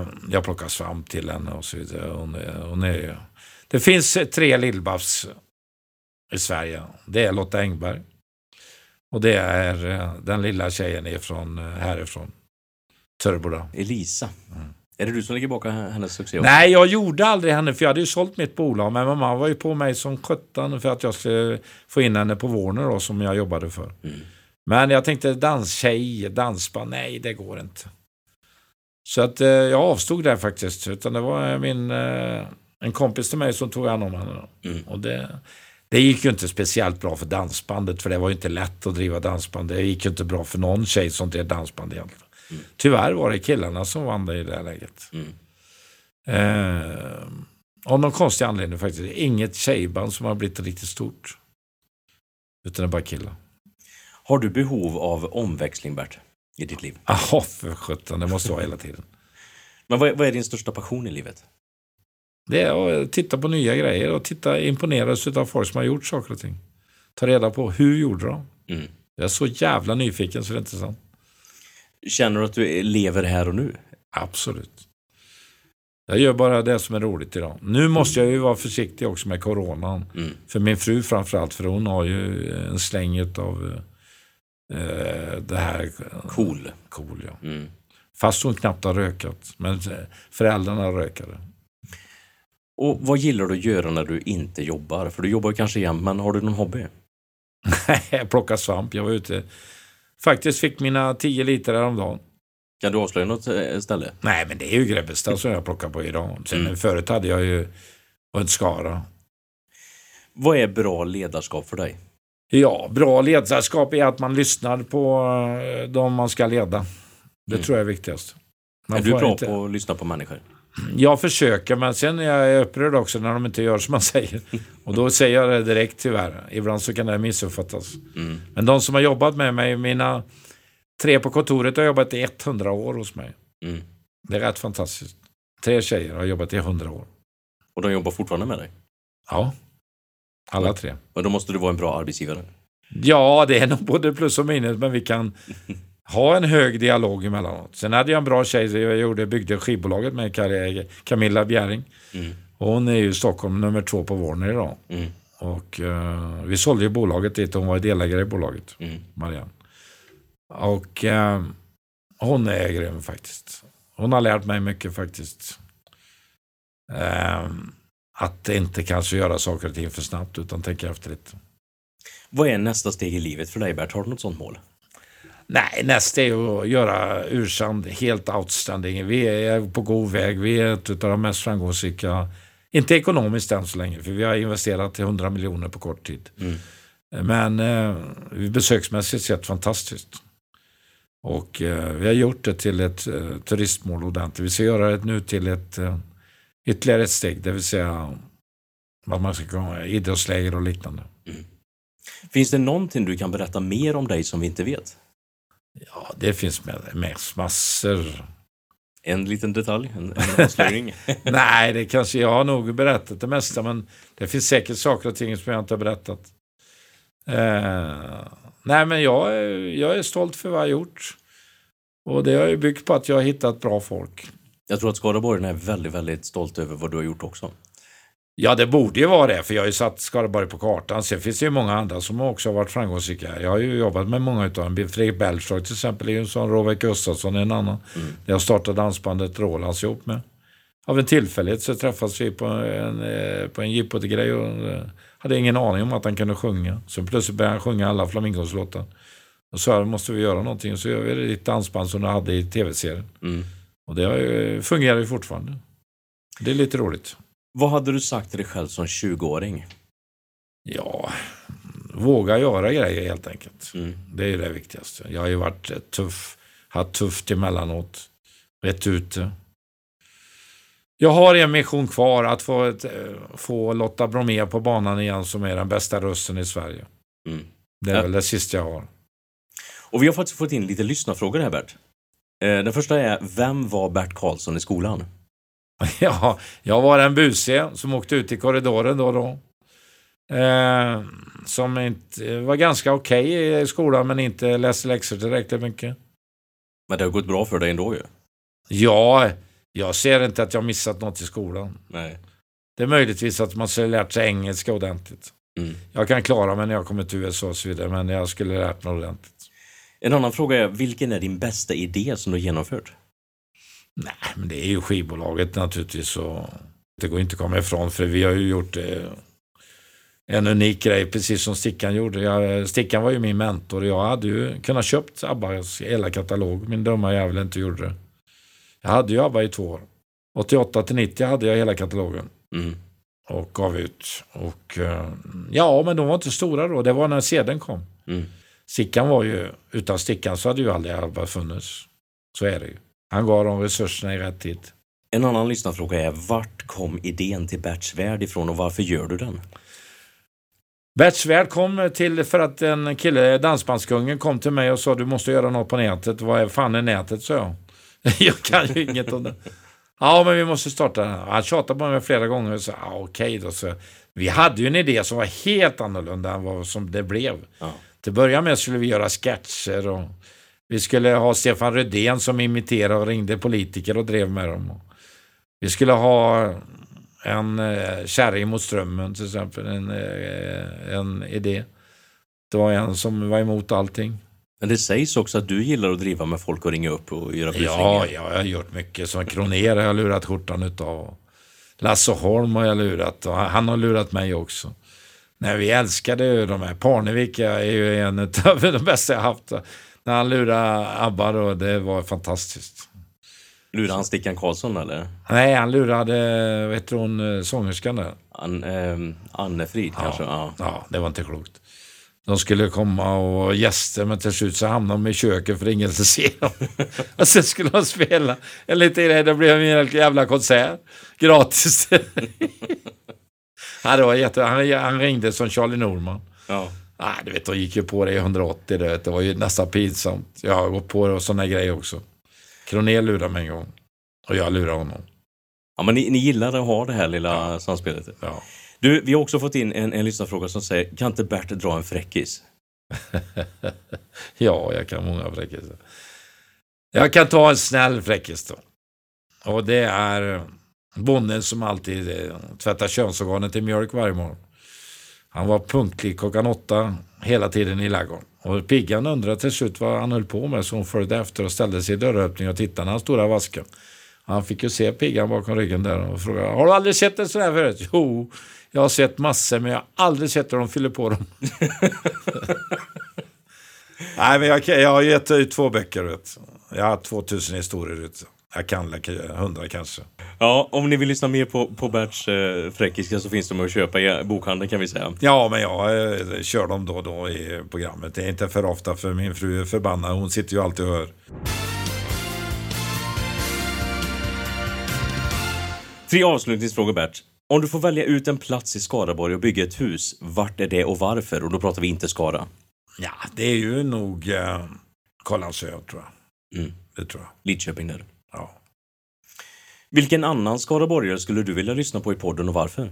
Eh, jag plockar svamp till henne och så vidare. Hon hon är, det finns tre Lill-Babs i Sverige. Det är Lotta Engberg. Och det är eh, den lilla tjejen ifrån, eh, härifrån. Töreboda. Elisa. Mm. Är det du som ligger bakom hennes succé? också? Nej, jag gjorde aldrig henne för jag hade ju sålt mitt bolag. Men mamma var ju på mig som sjutton för att jag skulle få in henne på Warner då, som jag jobbade för. Mm. Men jag tänkte danstjej, dansband, nej det går inte. Så att eh, jag avstod där faktiskt. Utan det var min, eh, en kompis till mig som tog hand om henne. Mm. Och det, det gick ju inte speciellt bra för dansbandet. För det var ju inte lätt att driva dansband. Det gick ju inte bra för någon tjej som drev dansband egentligen. Mm. Tyvärr var det killarna som vann det i det här läget. Mm. Eh, av någon konstig anledning faktiskt. Inget tjejband som har blivit riktigt stort. Utan det är bara killar. Har du behov av omväxling Bert? I ditt liv? Jaha, för sjutton. Det måste vara hela tiden. Men vad är, vad är din största passion i livet? Det är att titta på nya grejer och titta, imponeras av folk som har gjort saker och ting. Ta reda på hur gjorde de? Mm. Jag är så jävla nyfiken så det är inte sant. Känner du att du lever här och nu? Absolut. Jag gör bara det som är roligt idag. Nu måste jag ju vara försiktig också med coronan. Mm. För min fru framförallt, för hon har ju en släng av eh, det här. Cool. Cool, ja. Mm. Fast hon knappt har rökat. Men föräldrarna rökade. Och vad gillar du att göra när du inte jobbar? För du jobbar kanske jämt, men har du någon hobby? jag plockade svamp. Jag var ute. Faktiskt fick mina 10 liter häromdagen. Kan du avslöja något eh, ställe? Nej, men det är ju Grebbestad som jag plockar på idag. Sen Mm. förut hade jag ju en skara. Vad är bra ledarskap för dig? Ja, bra ledarskap är att man lyssnar på eh, de man ska leda. Det Mm. tror jag är viktigast. Man är du bra inte- på att lyssna på människor? Jag försöker, men sen är jag upprörd också när de inte gör som man säger. Och då säger jag det direkt tyvärr. Ibland så kan det missuppfattas. Mm. Men de som har jobbat med mig, mina tre på kontoret har jobbat i 100 år hos mig. Mm. Det är rätt fantastiskt. Tre tjejer har jobbat i 100 år. Och de jobbar fortfarande med dig? Ja, alla tre. Och då måste du vara en bra arbetsgivare? Ja, det är nog både plus och minus, men vi kan ha en hög dialog emellanåt. Sen hade jag en bra tjej, jag gjorde, byggde skivbolaget med Camilla Bjäring. Mm. Och hon är ju Stockholm nummer två på Warner idag. Mm. Och eh, vi sålde ju bolaget dit, hon var delägare i bolaget, Mm. Marianne. Och eh, hon är grym faktiskt. Hon har lärt mig mycket faktiskt. Eh, att inte kanske göra saker och ting för snabbt, utan tänka efter lite. Vad är nästa steg i livet för dig Bert? Har du något sånt mål? Nej, nästa är att göra Ursand helt outstanding. Vi är på god väg. Vi är ett av de mest framgångsrika, inte ekonomiskt än så länge, för vi har investerat till 100 miljoner på kort tid. Mm. Men eh, besöksmässigt sett fantastiskt. Och eh, vi har gjort det till ett eh, turistmål ordentligt. Vi ska göra det nu till ett eh, ytterligare ett steg, det vill säga vad man ska komma, idrottsläger och liknande. Finns det någonting du kan berätta mer om dig som vi inte vet? Ja, det finns med, massor. En liten detalj, en, en avslöjning. Nej, det kanske jag har nog berättat det mesta, men det finns säkert saker och ting som jag inte har berättat. Eh, nej, men jag, är- jag är stolt för vad jag har gjort. Och det har ju byggt på att jag har hittat bra folk. Jag tror att Skaraborg är väldigt, väldigt stolt över vad du har gjort också. Ja, det borde ju vara det, för jag har ju satt Skaraborg på kartan. Sen finns det ju många andra som också har varit framgångsrika. Jag har ju jobbat med många utav dem. Fredrik Belfrage till exempel är ju en sån, Robert Gustafsson är en annan. Mm. Jag startade dansbandet Rolands ihop med. Av en tillfällighet så träffades vi på en, eh, på en jippottegrej och eh, hade ingen aning om att han kunde sjunga. Så plötsligt började han sjunga alla Flamingos låtar. Och så här, måste vi göra någonting. Så gör vi det i ett dansband som du hade i tv-serien. Mm. Och det fungerar ju fortfarande. Det är lite roligt. Vad hade du sagt till dig själv som 20-åring? Ja, våga göra grejer helt enkelt. Mm. Det är det viktigaste. Jag har ju varit eh, tuff, haft tufft emellanåt, rätt ute. Jag har en mission kvar, att få, ett, eh, få Lotta Bromé på banan igen som är den bästa rösten i Sverige. Mm. Det är Ja. väl det sista jag har. Och vi har faktiskt fått in lite lyssnarfrågor här Bert. Eh, Den första är, vem var Bert Karlsson i skolan? Ja, jag var en busig som åkte ut i korridoren då och då. Eh, som inte, var ganska okej i skolan men inte läste läxor tillräckligt mycket. Men det har gått bra för dig ändå ju. Ja, jag ser inte att jag missat något i skolan. Nej. Det är möjligtvis att man skulle lärt sig engelska ordentligt. Mm. Jag kan klara mig när jag kommer till USA och så vidare, men jag skulle lärt mig ordentligt. En annan fråga är, vilken är din bästa idé som du har genomfört? Nej, men det är ju skivbolaget naturligtvis. Och det går inte att komma ifrån, för vi har ju gjort eh, en unik grej, precis som Stickan gjorde. Jag, Stickan var ju min mentor. Jag hade ju kunnat köpt Abbas hela katalog. Min dumma jävel inte gjorde det. Jag hade ju Abba i två år. 88 till 90 hade jag hela katalogen. Mm. och gav ut. Och eh, ja, men de var inte stora då. Det var när sedeln kom. Mm. Stickan var ju, utan Stickan så hade ju aldrig Alba funnits. Så är det ju. Han gav dem resurserna i rätt tid. En annan lyssnarfråga är, vart kom idén till Berts värld ifrån och varför gör du den? Bert Svärd kom till för att en kille, Dansbandskungen, kom till mig och sa du måste göra något på nätet. Vad är fan är nätet, sa jag. jag kan ju inget om det. Ja, men vi måste starta den. Han tjatade på mig flera gånger och sa ja, okej då. Så, vi hade ju en idé som var helt annorlunda än vad som det blev. Ja. Till att börja med skulle vi göra sketcher och vi skulle ha Stefan Rödén som imiterade och ringde politiker och drev med dem. Vi skulle ha en eh, kärring mot strömmen till exempel, en, eh, en idé. Det var en som var emot allting. Men det sägs också att du gillar att driva med folk och ringa upp och göra busringar. Ja, ja, jag har gjort mycket. Som Kroner har jag lurat skjortan utav. Lasse Holm har jag lurat och han har lurat mig också. Nej, vi älskade ju de här. Parnevik är ju en av de bästa jag haft. När han lurade Abba då, det var fantastiskt. Lurar han Stickan Karlsson eller? Nej, han lurade, vad heter hon, eh, sångerskan där? An, ehm, Anne-Frid kanske? Ja. Ja, det var inte klokt. de skulle komma och gäster men till slut så hamnade de i köket för ingen ville se dem. och sen skulle de spela en liten grej, det blev en jävla konsert. Gratis. ja, det var jätte... han, han ringde som Charlie Norman. Ja. Nej, du vet, de gick ju på det i 180. Du vet. Det var ju nästan pinsamt. Jag har gått på det och sådana grejer också. Kronér lurade mig en gång. Och jag lurade honom. Ja, men ni, ni gillar att ha det här lilla samspelet. Ja. Du, vi har också fått in en, en lyssnarfråga som säger, kan inte Bert dra en fräckis? ja, jag kan många fräckisar. Jag kan ta en snäll fräckis då. Och det är bonden som alltid eh, tvättar könsorganet i mjölk varje morgon. Han var punktlig klockan åtta hela tiden i ladugården. Och piggan undrade till slut vad han höll på med så hon följde efter och ställde sig i dörröppningen och tittade när han stod där och vaskade. Han fick ju se piggan bakom ryggen där och frågade Har du aldrig sett en sån här förut? Jo, jag har sett massor men jag har aldrig sett hur de fyller på dem. Nej, men jag, jag har gett ut två böcker. Vet. Jag har 2000 historier ute. Jag kan hundra kanske. Ja, om ni vill lyssna mer på, på Berts eh, fräckiska så finns de att köpa i bokhandeln kan vi säga. Ja, men jag eh, kör dem då och då i programmet. Det är inte för ofta för min fru är förbannad. Hon sitter ju alltid och hör. Tre avslutningsfrågor Bert. Om du får välja ut en plats i Skaraborg och bygga ett hus, vart är det och varför? Och då pratar vi inte Skara. Ja, det är ju nog eh, Kållandsö tror jag. Mm. Det tror jag. Lidköping där. Ja. Vilken annan skaraborgare skulle du vilja lyssna på i podden och varför?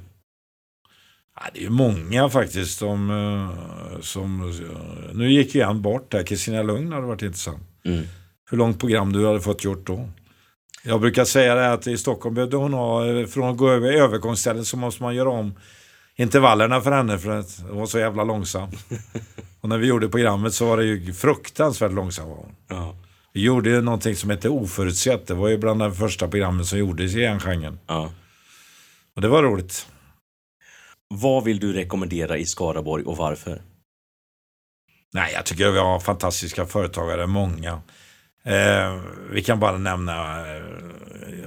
Ja, det är många faktiskt som... eh, som eh, nu gick ju en bort där. Kristina Lugn hade varit intressant. Mm. Hur långt program du hade fått gjort då? Jag brukar säga det att i Stockholm behövde hon ha, eh, från att gå över övergångsstället så måste man göra om intervallerna för henne för att hon var så jävla långsam. Och när vi gjorde programmet så var det ju fruktansvärt var hon. Ja. Gjorde någonting som hette Oförutsett. Det var ju bland de första programmen som gjordes i den genren. ja. Och det var roligt. Vad vill du rekommendera i Skaraborg och varför? Nej, jag tycker vi har fantastiska företagare, många. Eh, vi kan bara nämna eh,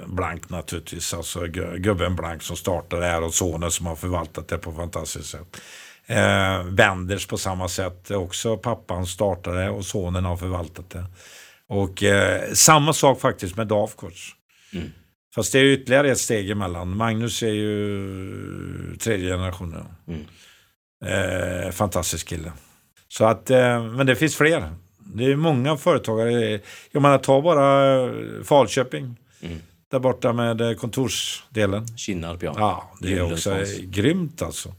Blank naturligtvis, alltså gu- gubben Blank som startade det här och sonen som har förvaltat det på ett fantastiskt sätt. Eh, Wenders på samma sätt, också pappan startade och sonen har förvaltat det. Och eh, samma sak faktiskt med Dafkots. Mm. Fast det är ytterligare ett steg emellan. Magnus är ju tredje generationen. Mm. Eh, fantastisk kille. Så att, eh, men det finns fler. Det är många företagare. Jag menar, ta bara eh, Falköping. Mm. Där borta med eh, kontorsdelen. Kinnarp, ja. Ja, det är också grymt alltså.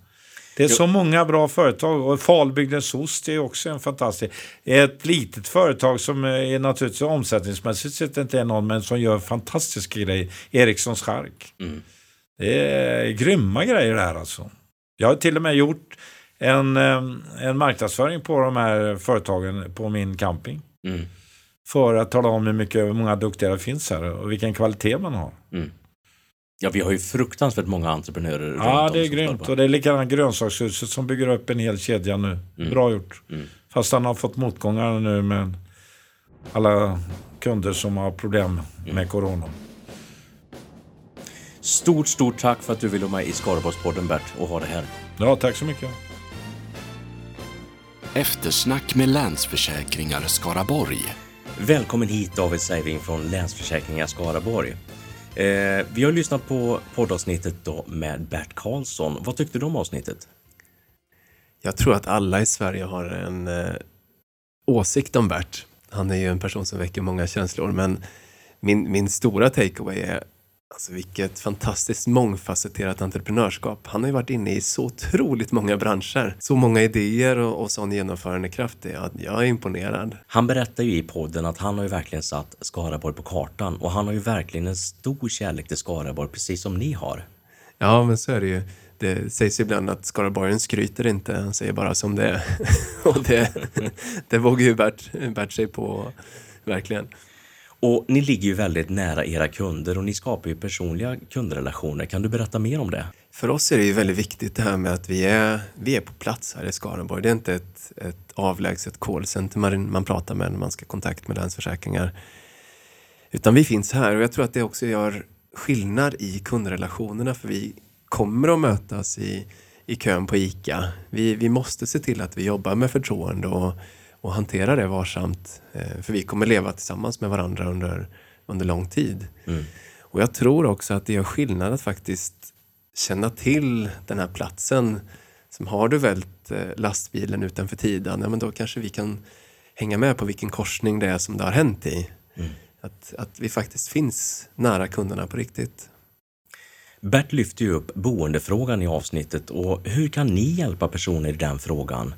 Det är Jo. så många bra företag. Och Falbygdens ost är också en fantastisk... Ett litet företag som eh, är naturligtvis omsättningsmässigt sett inte är någon, men som gör fantastiska grejer. Erikssons chark. Mm. Det är grymma grejer det här alltså. Jag har till och med gjort en, eh, en marknadsföring på de här företagen på min camping. Mm. För att tala om hur mycket, hur många duktiga det finns här och vilken kvalitet man har. Mm. Ja, vi har ju fruktansvärt många entreprenörer Ja, det är grymt. Och det är likadant grönsakshuset som bygger upp en hel kedja nu. Mm. Bra gjort. Mm. Fast han har fått motgångar nu med alla kunder som har problem Mm. med corona. Stort, stort tack för att du ville vara med i Skaraborgspodden Bert och ha det här. Ja, tack så mycket. Eftersnack med Länsförsäkringar Skaraborg. Välkommen hit David Seiving från Länsförsäkringar Skaraborg. Eh, vi har lyssnat på poddavsnittet då med Bert Karlsson. Vad tyckte du om avsnittet? Jag tror att alla i Sverige har en eh, åsikt om Bert. Han är ju en person som väcker många känslor, men min, min stora takeaway är alltså vilket fantastiskt mångfacetterat entreprenörskap. Han har ju varit inne i så otroligt många branscher, så många idéer och, och sån genomförandekraft. Jag, jag är imponerad. Han berättar ju i podden att han har ju verkligen satt Skaraborg på kartan och han har ju verkligen en stor kärlek till Skaraborg precis som ni har. Ja, men så är det ju. Det sägs ibland att skaraborgaren skryter inte, han säger bara som det är. och det, det vågar ju Bert, Bert sig på, verkligen. Och ni ligger ju väldigt nära era kunder och ni skapar ju personliga kundrelationer. Kan du berätta mer om det? För oss är det ju väldigt viktigt det här med att vi är, vi är på plats här i Skaraborg. Det är inte ett, ett avlägset callcenter man, man pratar med när man ska ha kontakt med Länsförsäkringar. Utan vi finns här och jag tror att det också gör skillnad i kundrelationerna för vi kommer att mötas i, i kön på ICA. Vi, vi måste se till att vi jobbar med förtroende och, och hantera det varsamt. Eh, för vi kommer leva tillsammans med varandra under, under lång tid. Mm. Och jag tror också att det gör skillnad att faktiskt känna till den här platsen. Som har du vält eh, lastbilen utanför Tidan, ja men då kanske vi kan hänga med på vilken korsning det är som det har hänt i. Mm. Att, att vi faktiskt finns nära kunderna på riktigt. Bert lyfter ju upp boendefrågan i avsnittet och hur kan ni hjälpa personer i den frågan?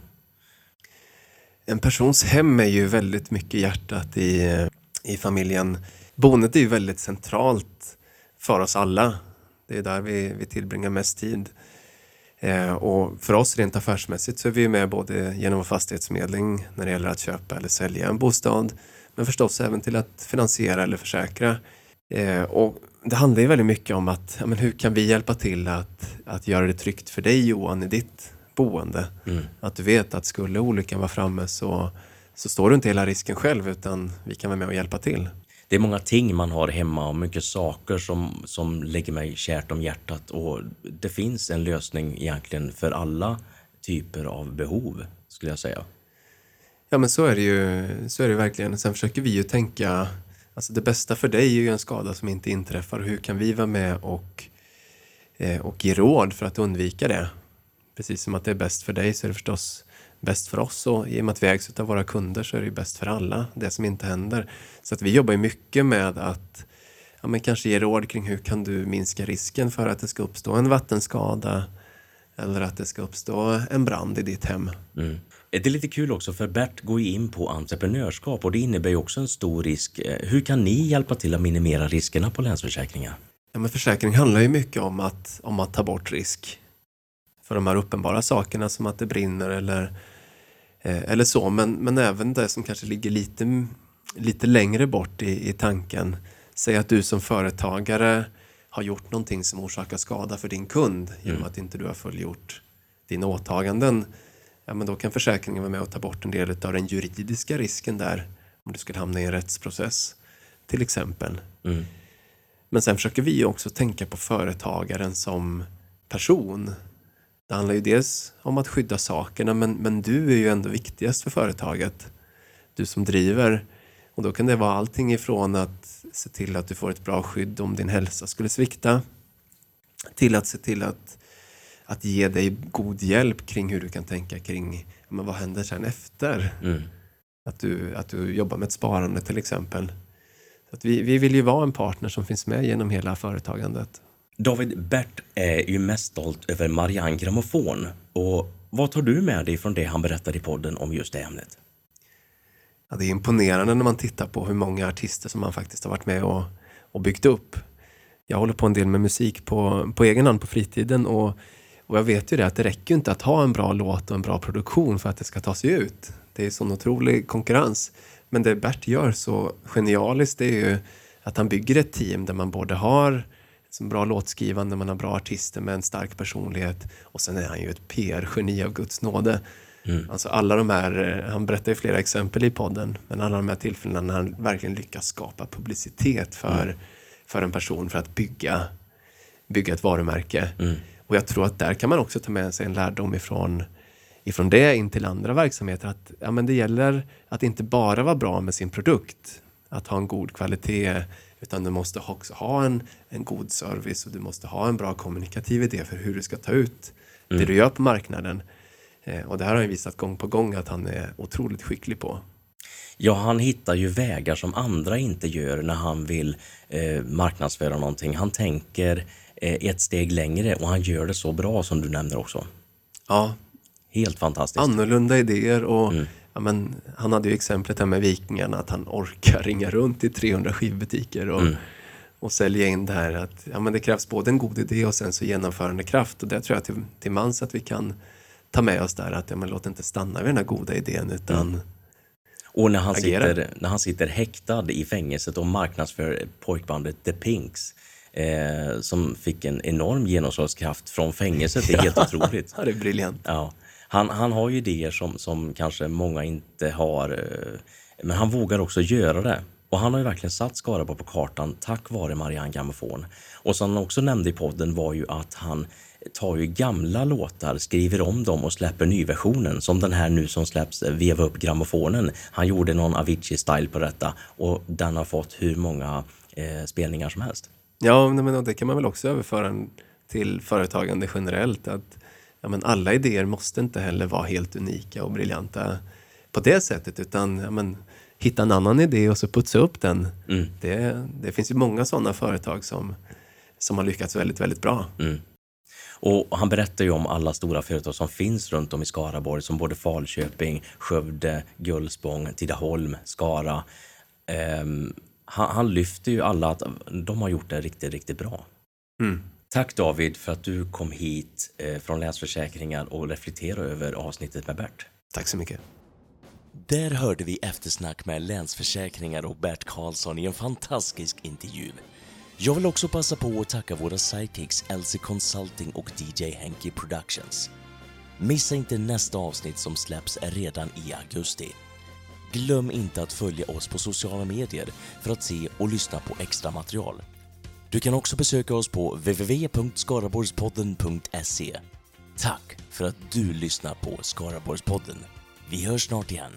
En persons hem är ju väldigt mycket hjärtat i, i familjen. Boendet är ju väldigt centralt för oss alla. Det är där vi, vi tillbringar mest tid. Eh, och för oss rent affärsmässigt så är vi med både genom fastighetsmedling när det gäller att köpa eller sälja en bostad men förstås även till att finansiera eller försäkra. Eh, och det handlar ju väldigt mycket om att ja, men hur kan vi hjälpa till att, att göra det tryggt för dig Johan i ditt boende. Mm. Att du vet att skulle olyckan vara framme så, så står du inte hela risken själv utan vi kan vara med och hjälpa till. Det är många ting man har hemma och mycket saker som, som ligger mig kärt om hjärtat och det finns en lösning egentligen för alla typer av behov skulle jag säga. Ja men så är det ju så är det verkligen. Sen försöker vi ju tänka, alltså det bästa för dig är ju en skada som inte inträffar. Hur kan vi vara med och, eh, och ge råd för att undvika det? Precis som att det är bäst för dig så är det förstås bäst för oss och i och med att vi ägs av våra kunder så är det bäst för alla, det som inte händer. Så att vi jobbar ju mycket med att ja, men kanske ge råd kring hur kan du minska risken för att det ska uppstå en vattenskada eller att det ska uppstå en brand i ditt hem. Mm. Det är lite kul också för Bert går ju in på entreprenörskap och det innebär ju också en stor risk. Eh, Hur kan ni hjälpa till att minimera riskerna på Länsförsäkringar? Ja, men försäkring handlar ju mycket om att, om att ta bort risk. För de här uppenbara sakerna som att det brinner eller, eh, eller så. Men, men även det som kanske ligger lite, lite längre bort i, i tanken. Säg att du som företagare har gjort någonting som orsakar skada för din kund genom Mm. att inte du har fullgjort dina åtaganden. Ja, men då kan försäkringen vara med och ta bort en del av den juridiska risken där om du skulle hamna i en rättsprocess till exempel. Mm. Men sen försöker vi också tänka på företagaren som person. Det handlar ju dels om att skydda sakerna men, men du är ju ändå viktigast för företaget. Du som driver. Och då kan det vara allting ifrån att se till att du får ett bra skydd om din hälsa skulle svikta till att se till att, att ge dig god hjälp kring hur du kan tänka kring men vad händer sen efter. Mm. Att du, att du jobbar med ett sparande till exempel. Så att vi, vi vill ju vara en partner som finns med genom hela företagandet. David, Bert är ju mest stolt över Marianne Grammofon. Och vad tar du med dig från det han berättade i podden om just det ämnet? Ja, det är imponerande när man tittar på hur många artister som han faktiskt har varit med och, och byggt upp. Jag håller på en del med musik på, på egen hand på fritiden och, och jag vet ju det att det räcker inte att ha en bra låt och en bra produktion för att det ska ta sig ut. Det är sån otrolig konkurrens. Men det Bert gör så genialiskt det är ju att han bygger ett team där man både har som bra låtskrivande, man har bra artister med en stark personlighet och sen är han ju ett PR-geni av Guds nåde. Mm. Alltså alla de här, eh, han berättar ju flera exempel i podden, men alla de här tillfällena när han verkligen lyckas skapa publicitet för, för en person för att bygga, bygga ett varumärke. Mm. Och jag tror att där kan man också ta med sig en lärdom ifrån, ifrån det in till andra verksamheter. Att ja, men det gäller att inte bara vara bra med sin produkt, att ha en god kvalitet, utan du måste också ha en, en god service och du måste ha en bra kommunikativ idé för hur du ska ta ut det du gör på marknaden. Eh, Och det här har han visat gång på gång att han är otroligt skicklig på. Ja, han hittar ju vägar som andra inte gör när han vill eh, marknadsföra någonting. Han tänker eh, ett steg längre och han gör det så bra som du nämner också. Ja, Helt fantastiskt. annorlunda idéer och ja, men, han hade ju exemplet här med Vikingarna att han orkar ringa runt i 300 skivbutiker och, och sälja in det här att ja, men det krävs både en god idé och sen så genomförande kraft och det tror jag till, till mans att vi kan ta med oss där att ja, men låt inte stanna vid den här goda idén utan Och när han, Agera. sitter, när han sitter häktad i fängelset och marknadsför pojkbandet The Pinks eh, som fick en enorm genomslagskraft från fängelset. Det är helt otroligt. ja, det är briljant. Ja. Han, han har ju idéer som, som kanske många inte har, eh, men han vågar också göra det. Och han har ju verkligen satt Skaraborg på kartan tack vare Marianne Grammofon. Och som han också nämnde i podden var ju att han tar ju gamla låtar, skriver om dem och släpper nyversionen. Som den här nu som släpps, eh, Veva upp grammofonen. Han gjorde någon Avicii-style på detta och den har fått hur många eh, spelningar som helst. Ja, men det kan man väl också överföra till företagande generellt. Att ja, men alla idéer måste inte heller vara helt unika och briljanta på det sättet, utan ja, men, hitta en annan idé och så putsa upp den. Mm. Det, det finns ju många sådana företag som, som har lyckats väldigt, väldigt bra. Mm. Och han berättar ju om alla stora företag som finns runt om i Skaraborg som både Falköping, Skövde, Gullspång, Tidaholm, Skara. Um, han, han, lyfter ju alla att de har gjort det riktigt, riktigt bra. Mm. Tack David för att du kom hit eh, från Länsförsäkringar och reflekterade över avsnittet med Bert. Tack så mycket. Där hörde vi eftersnack med Länsförsäkringar och Bert Karlsson i en fantastisk intervju. Jag vill också passa på att tacka våra sidekicks Elsie Consulting och DJ Henke Productions. Missa inte nästa avsnitt som släpps redan i augusti. Glöm inte att följa oss på sociala medier för att se och lyssna på extra material. Du kan också besöka oss på www.skaraborgspodden.se. Tack för att du lyssnar på Skaraborgspodden. Vi hörs snart igen.